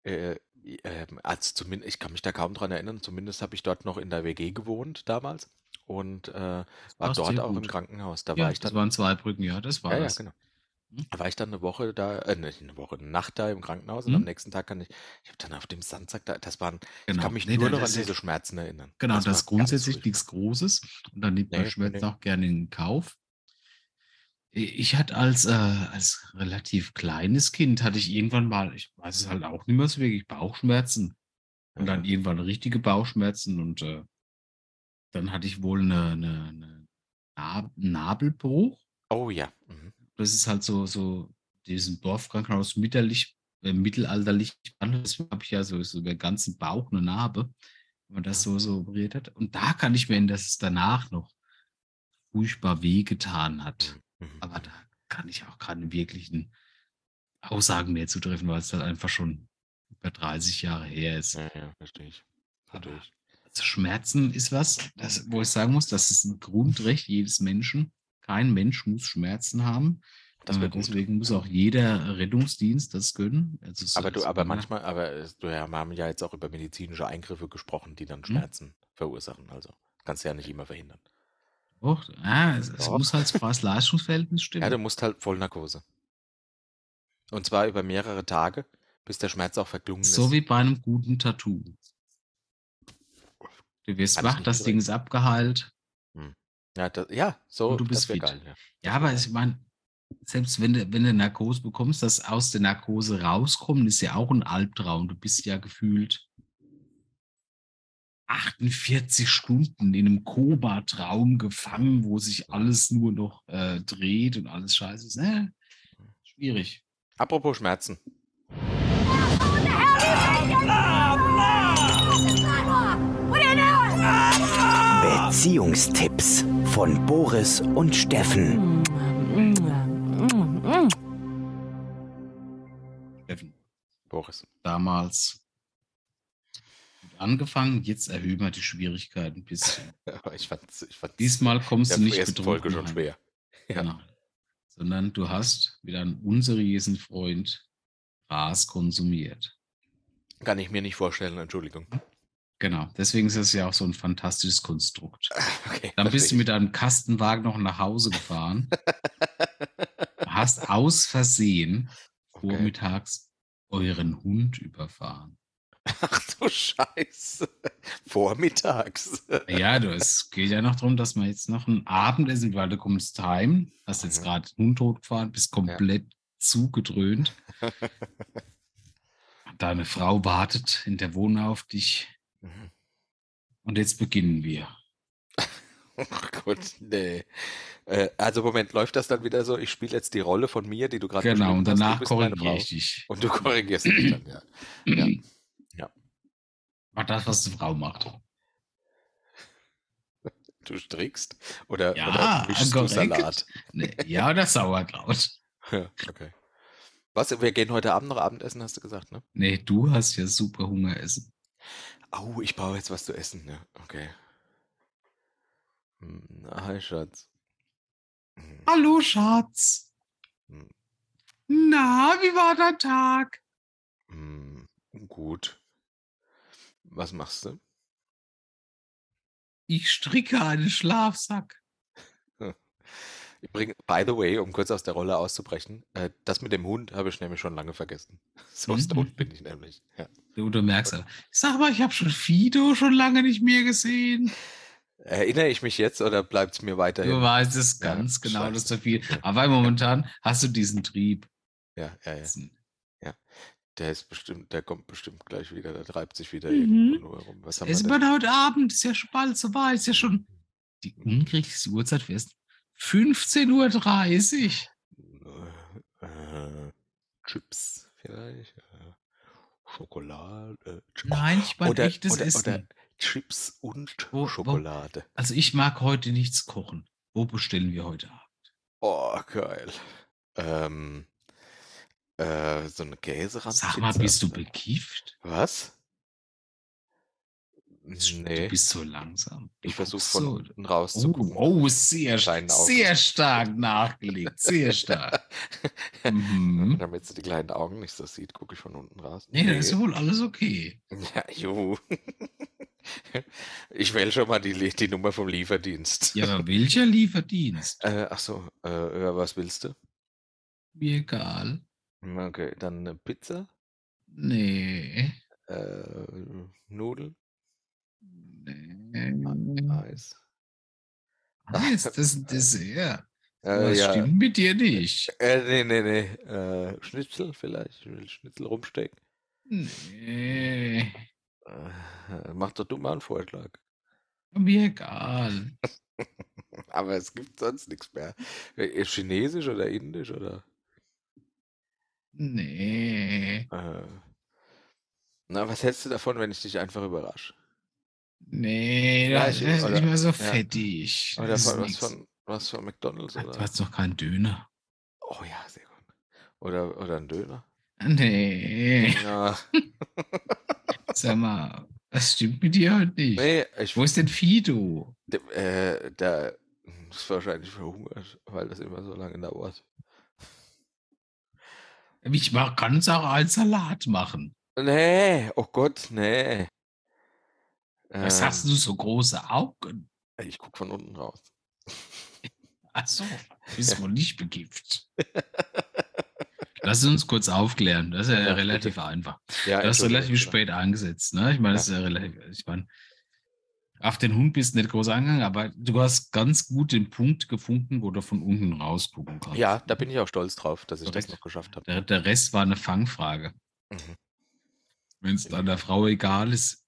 Äh, ähm, als zumindest, ich kann mich da kaum dran erinnern, zumindest habe ich dort noch in der WG gewohnt damals und äh, war dort auch im. Krankenhaus. Da ja, war ich das dann, waren zwei Brücken, ja, das war ja, ja, das. genau. Hm? Da war ich dann eine Woche da, äh, nicht eine Woche, eine Nacht da im Krankenhaus und am Hm? nächsten Tag kann ich, ich habe dann auf dem Sandsack da, das waren, ich Genau. kann mich Nee, nur noch an diese Schmerzen erinnern. Genau, Das das, ist grundsätzlich nichts Großes. Und dann nimmt man Nee, Schmerzen nee. auch gerne in Kauf. Ich hatte als, äh, als relativ kleines Kind, hatte ich irgendwann mal, ich weiß es halt auch nicht mehr so wirklich, Bauchschmerzen. Und dann Mhm. irgendwann richtige Bauchschmerzen und äh, dann hatte ich wohl eine, eine, eine Nab Nabelbruch. Oh ja. Mhm. Das ist halt so, so diesen Dorfkrankenhaus mittelalterlich, äh, mittelalterlich behandelt. Habe ich ja so, so über den ganzen Bauch eine Narbe, wenn man das so, so operiert hat. Und da kann ich mir erinnern, dass es danach noch furchtbar wehgetan hat. Mhm. Aber da kann ich auch keine wirklichen Aussagen mehr zu treffen, weil es halt einfach schon über 30 Jahre her ist. Ja, ja, verstehe ich. Verstehe ich. also Schmerzen ist was, das, wo ich sagen muss, das ist ein Grundrecht jedes Menschen. Kein Mensch muss Schmerzen haben. Äh, gut. Deswegen muss auch jeder Rettungsdienst das gönnen. Also Aber du, aber manchmal, aber du ja, wir haben ja jetzt auch über medizinische Eingriffe gesprochen, die Hm? dann Schmerzen verursachen. Also kannst du ja nicht immer verhindern. Doch, ja, es, es muss halt das Preis-Leistungs-Verhältnis stimmen. Ja, du musst halt Vollnarkose. Und zwar über mehrere Tage, bis der Schmerz auch verklungen so ist. wie bei einem guten Tattoo. Du wirst wach, das Ding ist abgeheilt. Ja, das, ja so, Und du bist fit. geil. Ja. Ja, aber ich meine, selbst wenn du, wenn du Narkose bekommst, das aus der Narkose rauskommen, ist ja auch ein Albtraum. Du bist ja gefühlt 48 Stunden in einem Koma-Traum gefangen, wo sich alles nur noch äh, dreht und alles scheiße ist. Äh, schwierig. Apropos Schmerzen. Beziehungstipps von Boris und Steffen. Steffen, Boris. damals angefangen, jetzt erhöhen wir die Schwierigkeiten ein bisschen. Ich fand, ich fand Diesmal kommst du nicht ersten Folge betrunken schon schwer. Ja. Genau. Sondern du hast mit einem unseriösen Freund Gras konsumiert. Kann ich mir nicht vorstellen, Entschuldigung. Genau. Deswegen ist es ja auch so ein fantastisches Konstrukt. Okay, Dann bist du mit einem Kastenwagen noch nach Hause gefahren, hast aus Versehen Okay. vormittags euren Hund überfahren. Ach du Scheiße. Vormittags. Ja, du, es geht ja noch darum, dass man jetzt noch ein Abendessen, weil du kommst heim, hast jetzt Mhm. gerade den Hund totgefahren, bist komplett zugedröhnt. Deine Frau wartet in der Wohnung auf dich. Und jetzt beginnen wir. Oh Gott, nee. Äh, also Moment, läuft das dann wieder so? Ich spiele jetzt die Rolle von mir, die du gerade Genau, und du danach korrigiere ich dich. Und du korrigierst mich dann, ja. Ja. Mach das, was die Frau macht. Du strickst oder, Ja, oder mischst du korrekt. Salat? Nee, ja, oder Sauerkraut. Ja, okay. Was, wir gehen heute Abend noch Abendessen, hast du gesagt, ne? Nee, du hast ja super Hunger essen. Au, ich brauche jetzt was zu essen, ne? Okay. Hm, hi, Schatz. Hm, Hallo, Schatz. hm, Na, wie war dein Tag? hm, Gut. Was machst du? Ich stricke einen Schlafsack. Übrigens, by the way, um kurz aus der Rolle auszubrechen, äh, das mit dem Hund habe ich nämlich schon lange vergessen. So Mhm. stoned bin ich nämlich. Ja. Du, du merkst aber. Sag mal, ich habe schon Fido schon lange nicht mehr gesehen. Erinnere ich mich jetzt oder bleibt es mir weiterhin? Du weißt es Ja, ganz genau, scheiße. dass da viel. Aber momentan hast du diesen Trieb. Ja, ja, ja. Essen. Der ist bestimmt, der kommt bestimmt gleich wieder, der treibt sich wieder Mhm. irgendwo nur rum. Was haben wir Ist aber heute Abend, ist ja schon bald so weit, ist ja schon die ungerechtigste Uhrzeit fest. 15.30 Uhr. Äh, Chips vielleicht? Äh, Schokolade? Äh, Nein, ich meine oder, echtes oder, Essen. oder Chips und Wo- wo- Schokolade. Also ich mag heute nichts kochen. Wo bestellen wir heute Abend? Oh, geil. Ähm, äh, so eine Käserandpizza. Sag mal, bist du bekifft? Was? Du Nee, bist so langsam. Du ich versuche von so. unten Oh, rauszugucken. oh, sehr, Deinen Augen. sehr stark nachgelegt. Sehr stark. mhm. Damit sie die kleinen Augen nicht so sieht, gucke ich von unten raus. Nee, das ist wohl alles okay. Ja, juhu. Ich wähle schon mal die, die Nummer vom Lieferdienst. Ja, aber welcher Lieferdienst? Äh, ach so, äh, was willst du? Mir egal. Okay, dann eine Pizza, Nee. äh, Nudeln, Nee. Eis. Eis, das ist ein Dessert. Äh, ja, stimmt mit dir nicht. äh, nee, nee, nee, äh, Schnitzel vielleicht, ich will Schnitzel rumstecken. Nee. Äh, mach doch du mal einen Vorschlag. Mir egal. Aber es gibt sonst nichts mehr. Äh, Chinesisch oder Indisch oder? Nee. Äh, na, was hältst du davon, wenn ich dich einfach überrasche? Nee, das ich- ist oder- nicht mehr so fettig. Oder Das was, von, was von McDonalds? Du Oder? hast noch keinen Döner. Oh ja, sehr gut. Oder, oder ein Döner? Nee. Ja, Sag mal, das stimmt mit dir heute nicht. nee, ich, Wo ist denn Fido? der, äh, der ist wahrscheinlich verhungert, weil das immer so lange dauert. Ich mach, kann uns auch einen Salat machen. Nee, oh Gott, nee. Was Ähm, hast du so große Augen? Ich guck von unten raus. Achso, bist wohl nicht bekifft. Lass uns kurz aufklären. Das ist ja, Ja, relativ bitte. einfach. Ja, Du hast relativ spät angesetzt. Ne? Ich meine, das ist ja relativ. Ich meine, Auf den Hund bist du nicht groß angegangen, aber du hast ganz gut den Punkt gefunden, wo du von unten rausgucken kannst. Ja, da bin ich auch stolz drauf, dass ich das Korrekt. noch geschafft habe. Der, der Rest war eine Fangfrage. Mhm. Wenn es deiner Frau egal ist,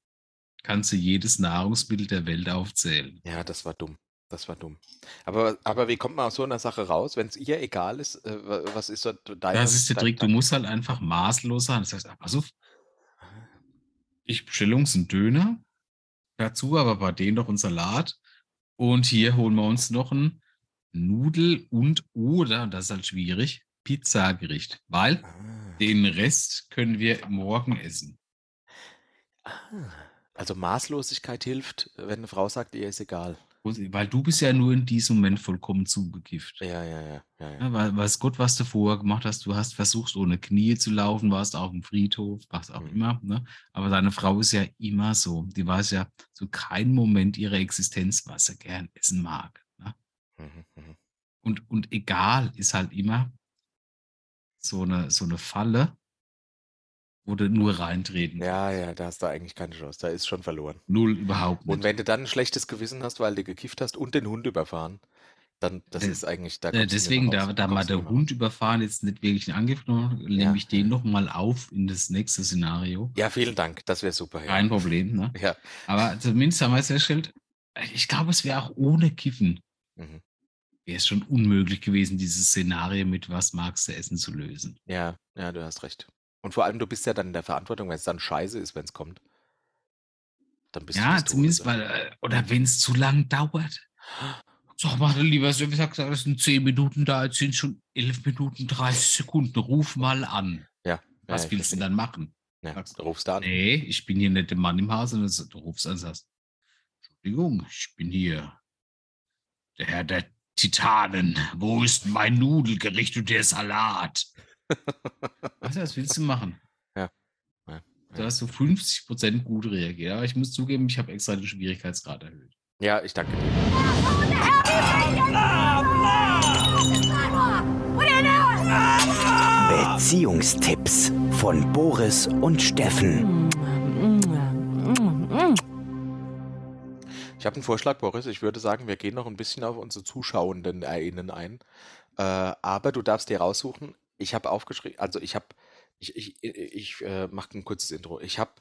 kannst du jedes Nahrungsmittel der Welt aufzählen. Ja, das war dumm. Das war dumm. Aber, aber wie kommt man aus so einer Sache raus, wenn es ihr egal ist? Äh, wa- was ist so deine. Das ist der dein- Trick. Du musst halt einfach maßlos sein. Das heißt, pass auf, ich bestelle uns einen Döner dazu, aber bei denen noch einen Salat. Und hier holen wir uns noch ein Nudel- und oder, das ist halt schwierig, Pizzagericht. Weil Ah. den Rest können wir morgen essen. Ah. Also Maßlosigkeit hilft, wenn eine Frau sagt, ihr ist egal. Weil du bist ja nur in diesem Moment vollkommen zugekifft. Ja, ja, ja. ja, ja. Ja, weil, weiß Gott, was du vorher gemacht hast. Du hast versucht, ohne Knie zu laufen, warst auf dem Friedhof, was auch Mhm. immer. Ne? Aber deine Frau ist ja immer so. Die weiß ja zu keinem Moment ihrer Existenz, was sie gern essen mag. Ne? Mhm, mhm. Und, und egal ist halt immer so eine, so eine Falle, du nur reintreten Ja, ja, da hast du eigentlich keine Chance. Da ist schon verloren. Null überhaupt Und nicht. wenn du dann ein schlechtes Gewissen hast, weil du gekifft hast und den Hund überfahren, dann das Äh, ist eigentlich, da Äh, Deswegen, da, da mal der Hund überfahren, jetzt nicht wirklich in Angriff genommen, nehme Ja, ich den nochmal auf in das nächste Szenario. Ja, vielen Dank. Das wäre super. Ja. Kein Problem. Ne? Ja. Aber zumindest haben wir es festgestellt, ich glaube, es wäre auch ohne Kiffen, Mhm. wäre es schon unmöglich gewesen, dieses Szenario mit was magst du essen zu lösen. ja, ja, du hast recht. Und vor allem, du bist ja dann in der Verantwortung, wenn es dann scheiße ist, wenn es kommt. Dann bist du Ja, Todes, zumindest, ja. weil, äh, oder wenn es zu lang dauert. Sag mal, lieber, so wie gesagt, das sind 10 Minuten da, jetzt sind schon 11 Minuten 30 Sekunden. Ruf mal an. Ja, Was ich willst du verstehe. dann machen? Ja, Sagst du rufst an. Nee, ich bin hier nicht der Mann im Haus, sondern so- du rufst an und sagst, Entschuldigung, ich bin hier der Herr der Titanen. Wo ist mein Nudelgericht und der Salat? Was, was willst du machen? Ja. Ja. Da hast du 50% gut reagiert. Aber ich muss zugeben, ich habe extra den Schwierigkeitsgrad erhöht. Ja, ich danke dir. Beziehungstipps von Boris und Steffen. Ich habe einen Vorschlag, Boris. Ich würde sagen, wir gehen noch ein bisschen auf unsere Zuschauenden erinnern ein. Äh, aber du darfst dir raussuchen. Ich habe aufgeschrieben, also ich habe, ich, ich, ich äh, mache ein kurzes Intro. Ich habe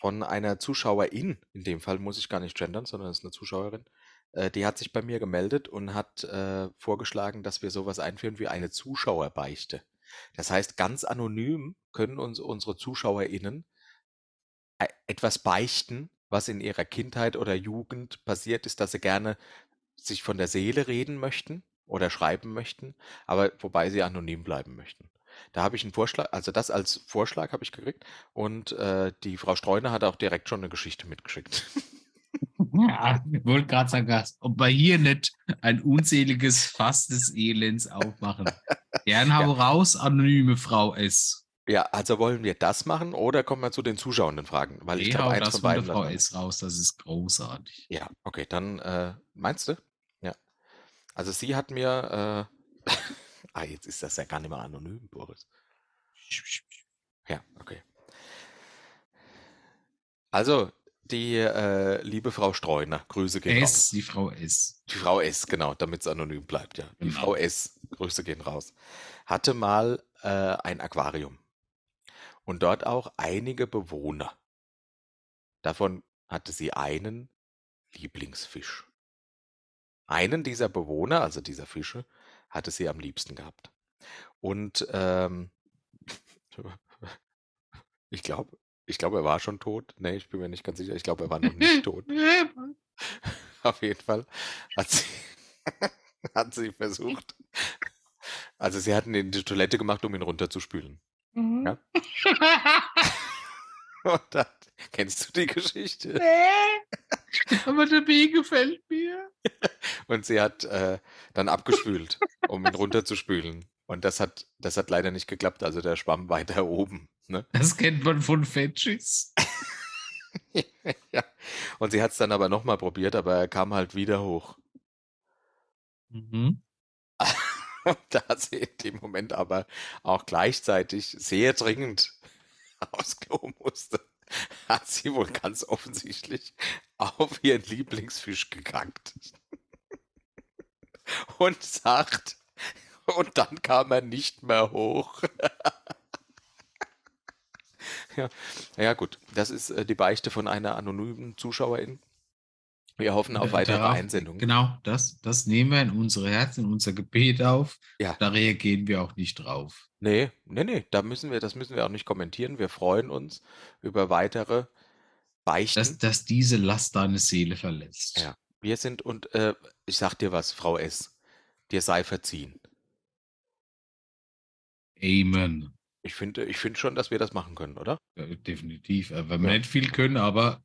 von einer Zuschauerin, in dem Fall muss ich gar nicht gendern, sondern es ist eine Zuschauerin, äh, die hat sich bei mir gemeldet und hat äh, vorgeschlagen, dass wir sowas einführen wie eine Zuschauerbeichte. Das heißt, ganz anonym können uns unsere ZuschauerInnen e- etwas beichten, was in ihrer Kindheit oder Jugend passiert ist, dass sie gerne sich von der Seele reden möchten oder schreiben möchten, aber wobei sie anonym bleiben möchten. Da habe ich einen Vorschlag, also das als Vorschlag habe ich gekriegt und äh, die Frau Streuner hat auch direkt schon eine Geschichte mitgeschickt. Ja, ich wollte gerade sagen, ob wir hier nicht ein unzähliges Fass des Elends aufmachen. Gern hau raus, anonyme Frau S. Ja, also wollen wir das machen oder kommen wir zu den zuschauenden Fragen? Weil ich glaube, hau eins das von beiden. Frau. S raus, das ist großartig. Ja, okay, dann äh, meinst du? Also sie hat mir, äh, ah, jetzt ist das ja gar nicht mehr anonym, Boris. Ja, okay. Also, die äh, liebe Frau Streuner, Grüße gehen raus. S, die Frau S. Die Frau S, genau, damit es anonym bleibt, ja. Die Genau. Frau S, Grüße gehen raus, hatte mal äh, ein Aquarium. Und dort auch einige Bewohner. Davon hatte sie einen Lieblingsfisch. Einen dieser Bewohner, also dieser Fische, hatte sie am liebsten gehabt. Und ähm, ich glaube, ich glaube, er war schon tot. Nee, ich bin mir nicht ganz sicher. Ich glaube, er war noch nicht tot. Auf jeden Fall hat sie, hat sie versucht. Also sie hatten ihn in die Toilette gemacht, um ihn runterzuspülen. Ja. Und dann, kennst du die Geschichte? Aber der B gefällt mir. Und sie hat äh, dann abgespült, um ihn runterzuspülen. Und das hat, das hat leider nicht geklappt. Also der schwamm weiter oben. Ne? Das kennt man von Fetchis. ja. Und sie hat es dann aber nochmal probiert, aber er kam halt wieder hoch. Mhm. da sie in dem Moment aber auch gleichzeitig sehr dringend aufs Klo musste, hat sie wohl ganz offensichtlich auf ihren Lieblingsfisch gekackt. Und sagt, und dann kam er nicht mehr hoch. ja. ja, gut. Das ist äh, die Beichte von einer anonymen Zuschauerin. Wir hoffen auf Äh, weitere darauf- Einsendungen. Genau, das, das nehmen wir in unsere Herzen, in unser Gebet auf. Ja. Da reagieren wir auch nicht drauf. Nee, nee, nee, da müssen wir, das müssen wir auch nicht kommentieren. Wir freuen uns über weitere Beichten. Dass, dass diese Last deine Seele verletzt. Ja. Wir sind und äh, ich sag dir was, Frau S. Dir sei verziehen. Amen. Ich finde, ich finde schon, dass wir das machen können, oder? Äh, definitiv. Äh, wenn wir Ja. nicht viel können, aber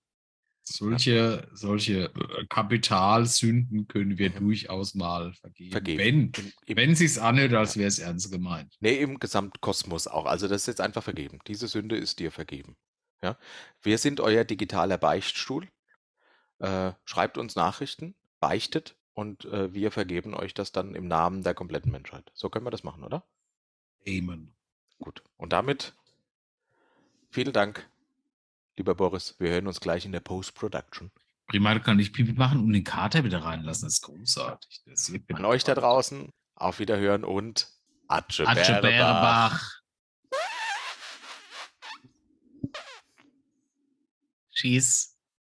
solche, solche äh, Kapitalsünden können wir durchaus mal vergeben. Vergeben. Wenn, wenn sie es anhört, als wäre es ernst gemeint. nee, im Gesamtkosmos auch. Also das ist jetzt einfach vergeben. Diese Sünde ist dir vergeben. Ja? Wir sind euer digitaler Beichtstuhl. Äh, schreibt uns Nachrichten, beichtet und äh, wir vergeben euch das dann im Namen der kompletten Menschheit. So können wir das machen, oder? Amen. Gut. Und damit vielen Dank, lieber Boris. Wir hören uns gleich in der Post-Production. Prima, kann ich Pipi machen und den Kater wieder reinlassen. Das ist großartig. Das An euch da draußen, auf Wiederhören und Atsche, Atsche. Bärebach. Tschüss.